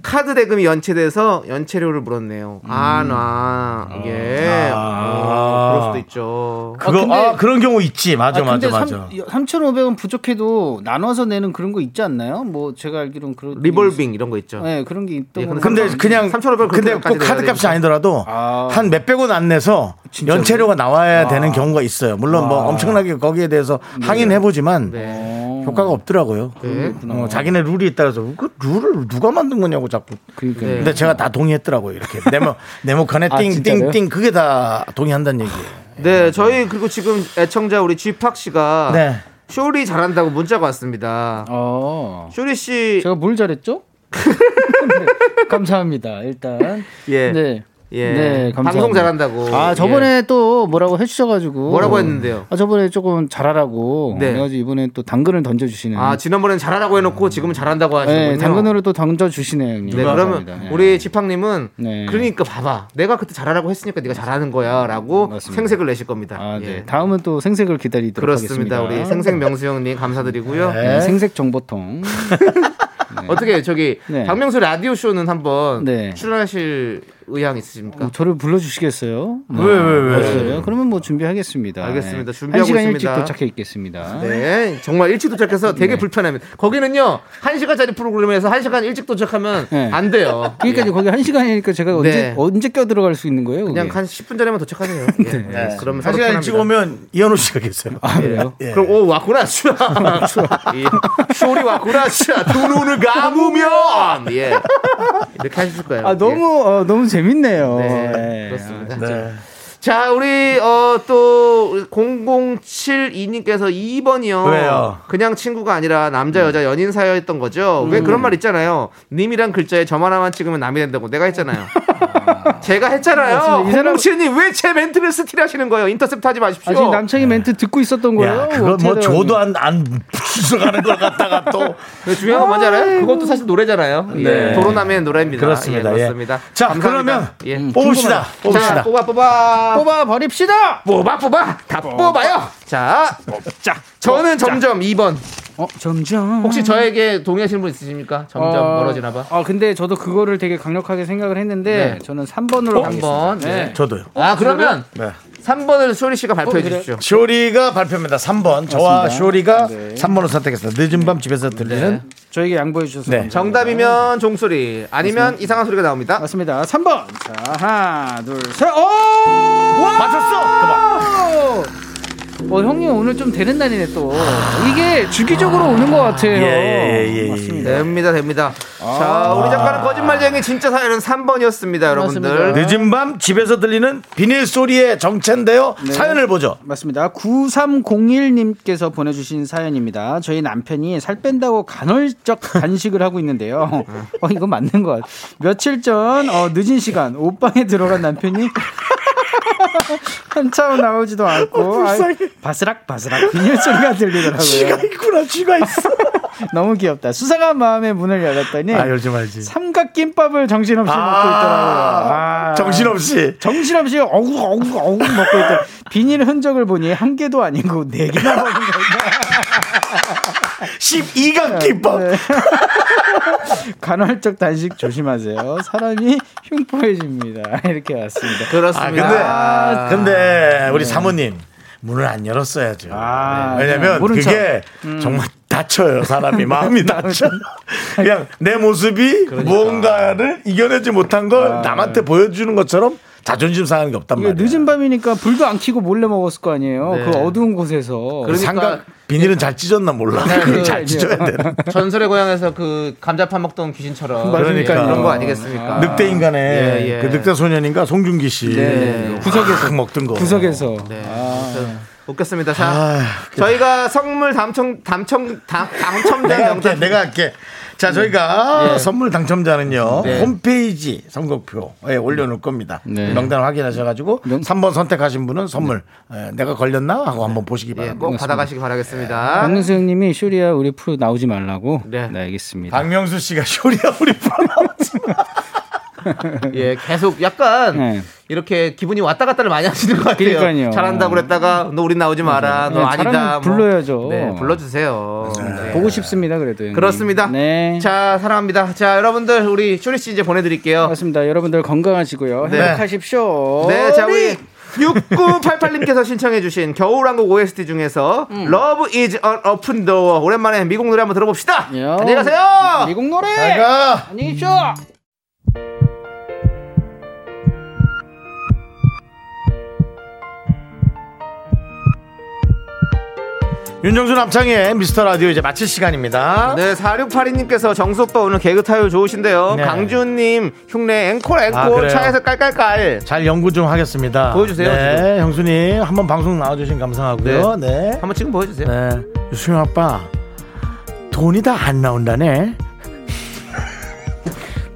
카드 대금이 연체돼서 연체료를 물었네요. 아, 나. 예. 어, 그럴 수도 있죠. 그거, 아, 근데- 그런 경우 있지. 맞아, 아, 근데 맞아, 맞아. 3,500원 부족해도 나눠서 내는 그런 거 있지 않나요? 뭐 제가 알기로는 그런 리볼빙 이런 거 있죠. 네, 그런 게 있던 예, 거. 근데 그냥 3,500 근데 꼭 카드 값이. 아니더라도 아. 한 몇백 원 안 내서? 연체료가 나와야 되는 경우가 있어요. 물론 뭐 엄청나게 거기에 대해서 항의해 보지만 네. 효과가 없더라고요. 네. 어, 자기네 룰이 있다라서 그 룰을 누가 만든 거냐고 자꾸. 그러니까 네. 근데 제가 다 동의했더라고요. 이렇게 네모 네모칸에 아? 띵띵띵 그게 다 동의한다는 얘기예요. 네, 저희 그리고 지금 애청자 우리 쥐팍 씨가 네. 쇼리 잘한다고 문자가 왔습니다. 어. 쇼리 씨 제가 뭘 잘했죠? 네, 감사합니다. 일단 예. 네. 예. 네, 감사합니다. 방송 잘한다고. 아 저번에 또 뭐라고 해주셔가지고 뭐라고 했는데요? 아 저번에 조금 잘하라고. 네. 그래가지고 이번엔 또 당근을 던져주시는. 아, 지난번엔 잘하라고 해 놓고 지금은 잘한다고 하시는군요. 네, 당근으로 또 던져주시네요, 형님. 네, 그러면. 네. 우리 지팡님은 네. 그러니까 봐봐, 내가 그때 잘하라고 했으니까 네가 잘하는 거야라고 맞습니다. 생색을 내실 겁니다. 아, 네. 예. 다음은 또 생색을 기다리도록 그렇습니다. 하겠습니다. 우리 생색 명수 형님 감사드리고요. 네, 생색 정보통. 어떻게 저기 네. 박명수 라디오 쇼는 한번 네. 출연하실 의향 있으십니까? 어, 저를 불러주시겠어요? 네. 왜, 왜, 왜? 알았어요. 그러면 뭐 준비하겠습니다. 알겠습니다. 네. 준비하고 한 시간 있습니다. 일찍 도착해 있겠습니다. 네, 정말 일찍 도착해서 되게 불편합니다. 거기는요, 한 시간짜리 프로그램에서 한 시간 일찍 도착하면 네. 안 돼요. 그러니까 거기 한 시간이니까 제가 언제 네. 언제 껴 들어갈 수 있는 거예요? 그냥 그게? 한 10분 전에만 도착하세요. 예. 예. 그러면 한 시간 일찍. 오면 이현우 씨가 계세요. 아 그래요? 예. 그럼 오 왔구나 슈아 예. 쇼리 왔구나 슈아 두 눈을 감으면 예 이렇게 하실 거예요. 아 너무 어, 너무 재밌네요. 예. 네, 네. 그렇습니다. 네. 자 우리 어 또 0072님께서 2번이요. 왜요? 그냥 친구가 아니라 남자 여자 연인 사이였던 거죠. 음. 왜 그런 말 있잖아요. 님이란 글자에 점 하나만 찍으면 남이 된다고 내가 했잖아요. 제가 했잖아요. 사람- 0072님 왜 제 멘트를 스틸하시는 거예요? 인터셉트 하지 마십시오. 아, 지금 남창이 멘트 듣고 있었던 거예요? 야, 그거 뭐 해야 줘도 안, 안 부숴가는 걸 갖다가 또. 근데 중요한 건 뭔지 알아요? 그것도 사실 노래잖아요. 예. 네. 도로남의 노래입니다. 그렇습니다. 예, 예. 그렇습니다. 자, 감사합니다. 그러면 예. 뽑읍시다. 자, 뽑읍시다. 뽑아 뽑아 뽑아 버립시다. 뽑아 뽑아 다 뽑아요. 자, 자, 저는 점점 2번. 어 점점 혹시 저에게 동의하시는 분 있으십니까? 점점 어, 멀어지나 봐. 아 근데 저도 그거를 되게 강력하게 생각을 했는데 네. 저는 3번으로 한 번. 네. 저도요. 아 그러면 네. 3번을 쇼리 씨가 발표해 그래요? 주십시오. 쇼리가 발표입니다. 3번. 저와 맞습니다. 쇼리가 네. 3번을 선택했습니다. 늦은 밤 집에서 들리는 저에게 양보해 주셔서 네. 감사합니다. 정답이면 종소리, 아니면 이상한 소리가 나옵니다. 맞습니다. 3번. 자, 하나, 둘, 셋. 오! 맞췄어. 그만. 어, 형님 오늘 좀 되는 날이네 또. 이게 주기적으로 오는 것 같아요. 예, 예, 예, 예. 맞습니다. 됩니다, 됩니다. 자, 우리 작가는 거짓말쟁이 진짜 사연은 3번이었습니다, 여러분들. 맞습니다. 늦은 밤 집에서 들리는 비닐 소리의 정체인데요. 네. 사연을 보죠. 맞습니다. 9301님께서 보내주신 사연입니다. 저희 남편이 살 뺀다고 간헐적 단식을 하고 있는데요. 어, 이거 맞는 것 같아요. 며칠 전, 어, 늦은 시간, 옷방에 들어간 남편이 한참 나오지도 않고, 아, 바스락, 바스락, 비닐 소리가 들리더라고요. 쥐가 있구나. 쥐가 있어. 너무 귀엽다. 수상한 마음에 문을 열었더니, 아, 열지 말지. 삼각 김밥을 정신없이 먹고 있더라고요. 아. 정신없이. 정신없이 어구 어구 어구 먹고 있던 비닐 흔적을 보니 한 개도 아니고 네 개나 먹은 거다. 12강 김밥. 네. 간헐적 단식 조심하세요. 사람이 흉포해집니다. 이렇게 왔습니다. 아, 그렇습니다. 근데, 근데, 우리 사모님. 문을 안 열었어야죠. 아, 네. 왜냐면 네. 그게 정말 다쳐요. 사람이 마음이 다쳐. 그냥 내 모습이 무언가를 이겨내지 못한 걸 남한테 보여주는 것처럼 자존심 상하는 게 없단 말이야. 늦은 밤이니까 불도 안 켜고 몰래 먹었을 거 아니에요. 네. 그 어두운 곳에서. 그러니까- 삼각 비닐은 잘 찢었나 몰라. 네, 잘 네. 찢어야 되는. 전설의 고향에서 그 감자 파먹던 귀신처럼 그러니까요. 그런 거 아니겠습니까? 늑대 인간의 예, 예. 그 늑대 소년인가 송중기 씨 네. 구석에서 먹던 거. 구석에서. 네. 아. 웃겼습니다. 자, 아, 저희가 선물 당첨 당첨 당, 당첨된 내가 할게. 명단 내가 할게. 자, 저희가 예. 선물 당첨자는요. 네. 홈페이지 선곡표에 올려놓을 겁니다. 네. 명단 확인하셔가지고 명- 3번 선택하신 분은 선물 에, 내가 걸렸나 하고 한번 보시기 예, 바랍니다. 꼭 받아가시기 바라겠습니다. 박명수 형님이 쇼리야 우리 프로 나오지 말라고. 네. 네, 알겠습니다. 박명수 씨가 쇼리야 우리 프로 나오지 마. 예, 계속 약간 네. 이렇게 기분이 왔다 갔다를 많이 하시는 것 같아요. 그러니까요. 잘한다고 그랬다가 너 우린 나오지 마라. 너 네, 아니다. 뭐. 불러야죠. 네, 불러주세요. 네. 보고 싶습니다. 그래도 형님. 그렇습니다. 네. 자, 사랑합니다. 자, 여러분들 우리 쇼리 씨 이제 보내드릴게요. 반갑습니다. 여러분들 건강하시고요. 네. 행복하십시오. 네, 자 우리 6988님께서 신청해주신 겨울왕국 OST 중에서 음. Love is an open door 오랜만에 미국 노래 한번 들어봅시다. 요. 안녕히 가세요. 미국 노래. 안녕히 계십시오. 윤정수 남창의 미스터 라디오 이제 마칠 시간입니다. 네, 4682님께서 정수오빠 오늘 개그 타요 좋으신데요. 네. 강준님 흉내 앵콜 앵콜 아? 차에서 깔깔깔. 잘 연구 좀 하겠습니다. 보여주세요, 네, 형수님 한번 방송 나와주신 감사하고요. 네. 한번 지금 보여주세요. 네. 유수영 아빠 돈이 다 안 나온다네.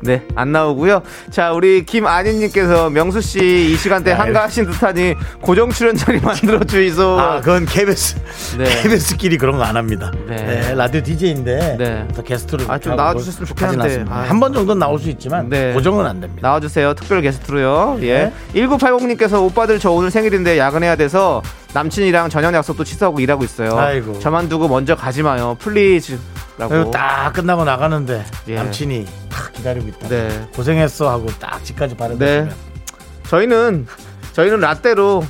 네, 안 나오고요. 자, 우리 김아니님께서 명수 씨 이 시간대 한가하신 듯하니 고정 출연 자리 만들어 주이소. 아, 그건 KBS, 네. KBS끼리 그런 거 안 합니다. 네. 네. 라디오 DJ인데 네. 또 게스트로 아, 좀 나와주셨으면 좋겠는데. 아. 한번 정도는 나올 수 있지만 네. 고정은 안 됩니다. 나와주세요. 특별 게스트로요. 네. 예. 1980님께서 오빠들 저 오늘 생일인데 야근해야 돼서 남친이랑 저녁 약속도 취소하고 일하고 있어요. 아이고. 저만 두고 먼저 가지 마요. please. 라고. 그리고 딱 끝나고 나가는데 예. 남친이 딱 기다리고 있다. 네. 고생했어 하고 딱 집까지 바래다 네. 저희는 저희는 라떼로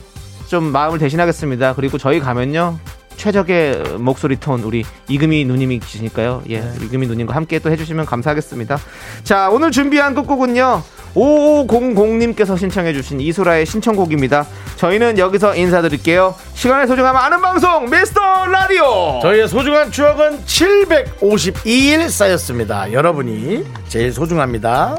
좀 마음을 대신하겠습니다. 그리고 저희 가면요. 최적의 목소리 톤 우리 이금희 누님이 계시니까요. 예, 네. 이금희 누님과 함께 또 해주시면 감사하겠습니다. 자, 오늘 준비한 끝곡은요. 5500님께서 신청해주신 이소라의 신청곡입니다. 저희는 여기서 인사드릴게요. 시간의 소중함 아는 방송 미스터 라디오. 저희의 소중한 추억은 752일 쌓였습니다. 여러분이 제일 소중합니다.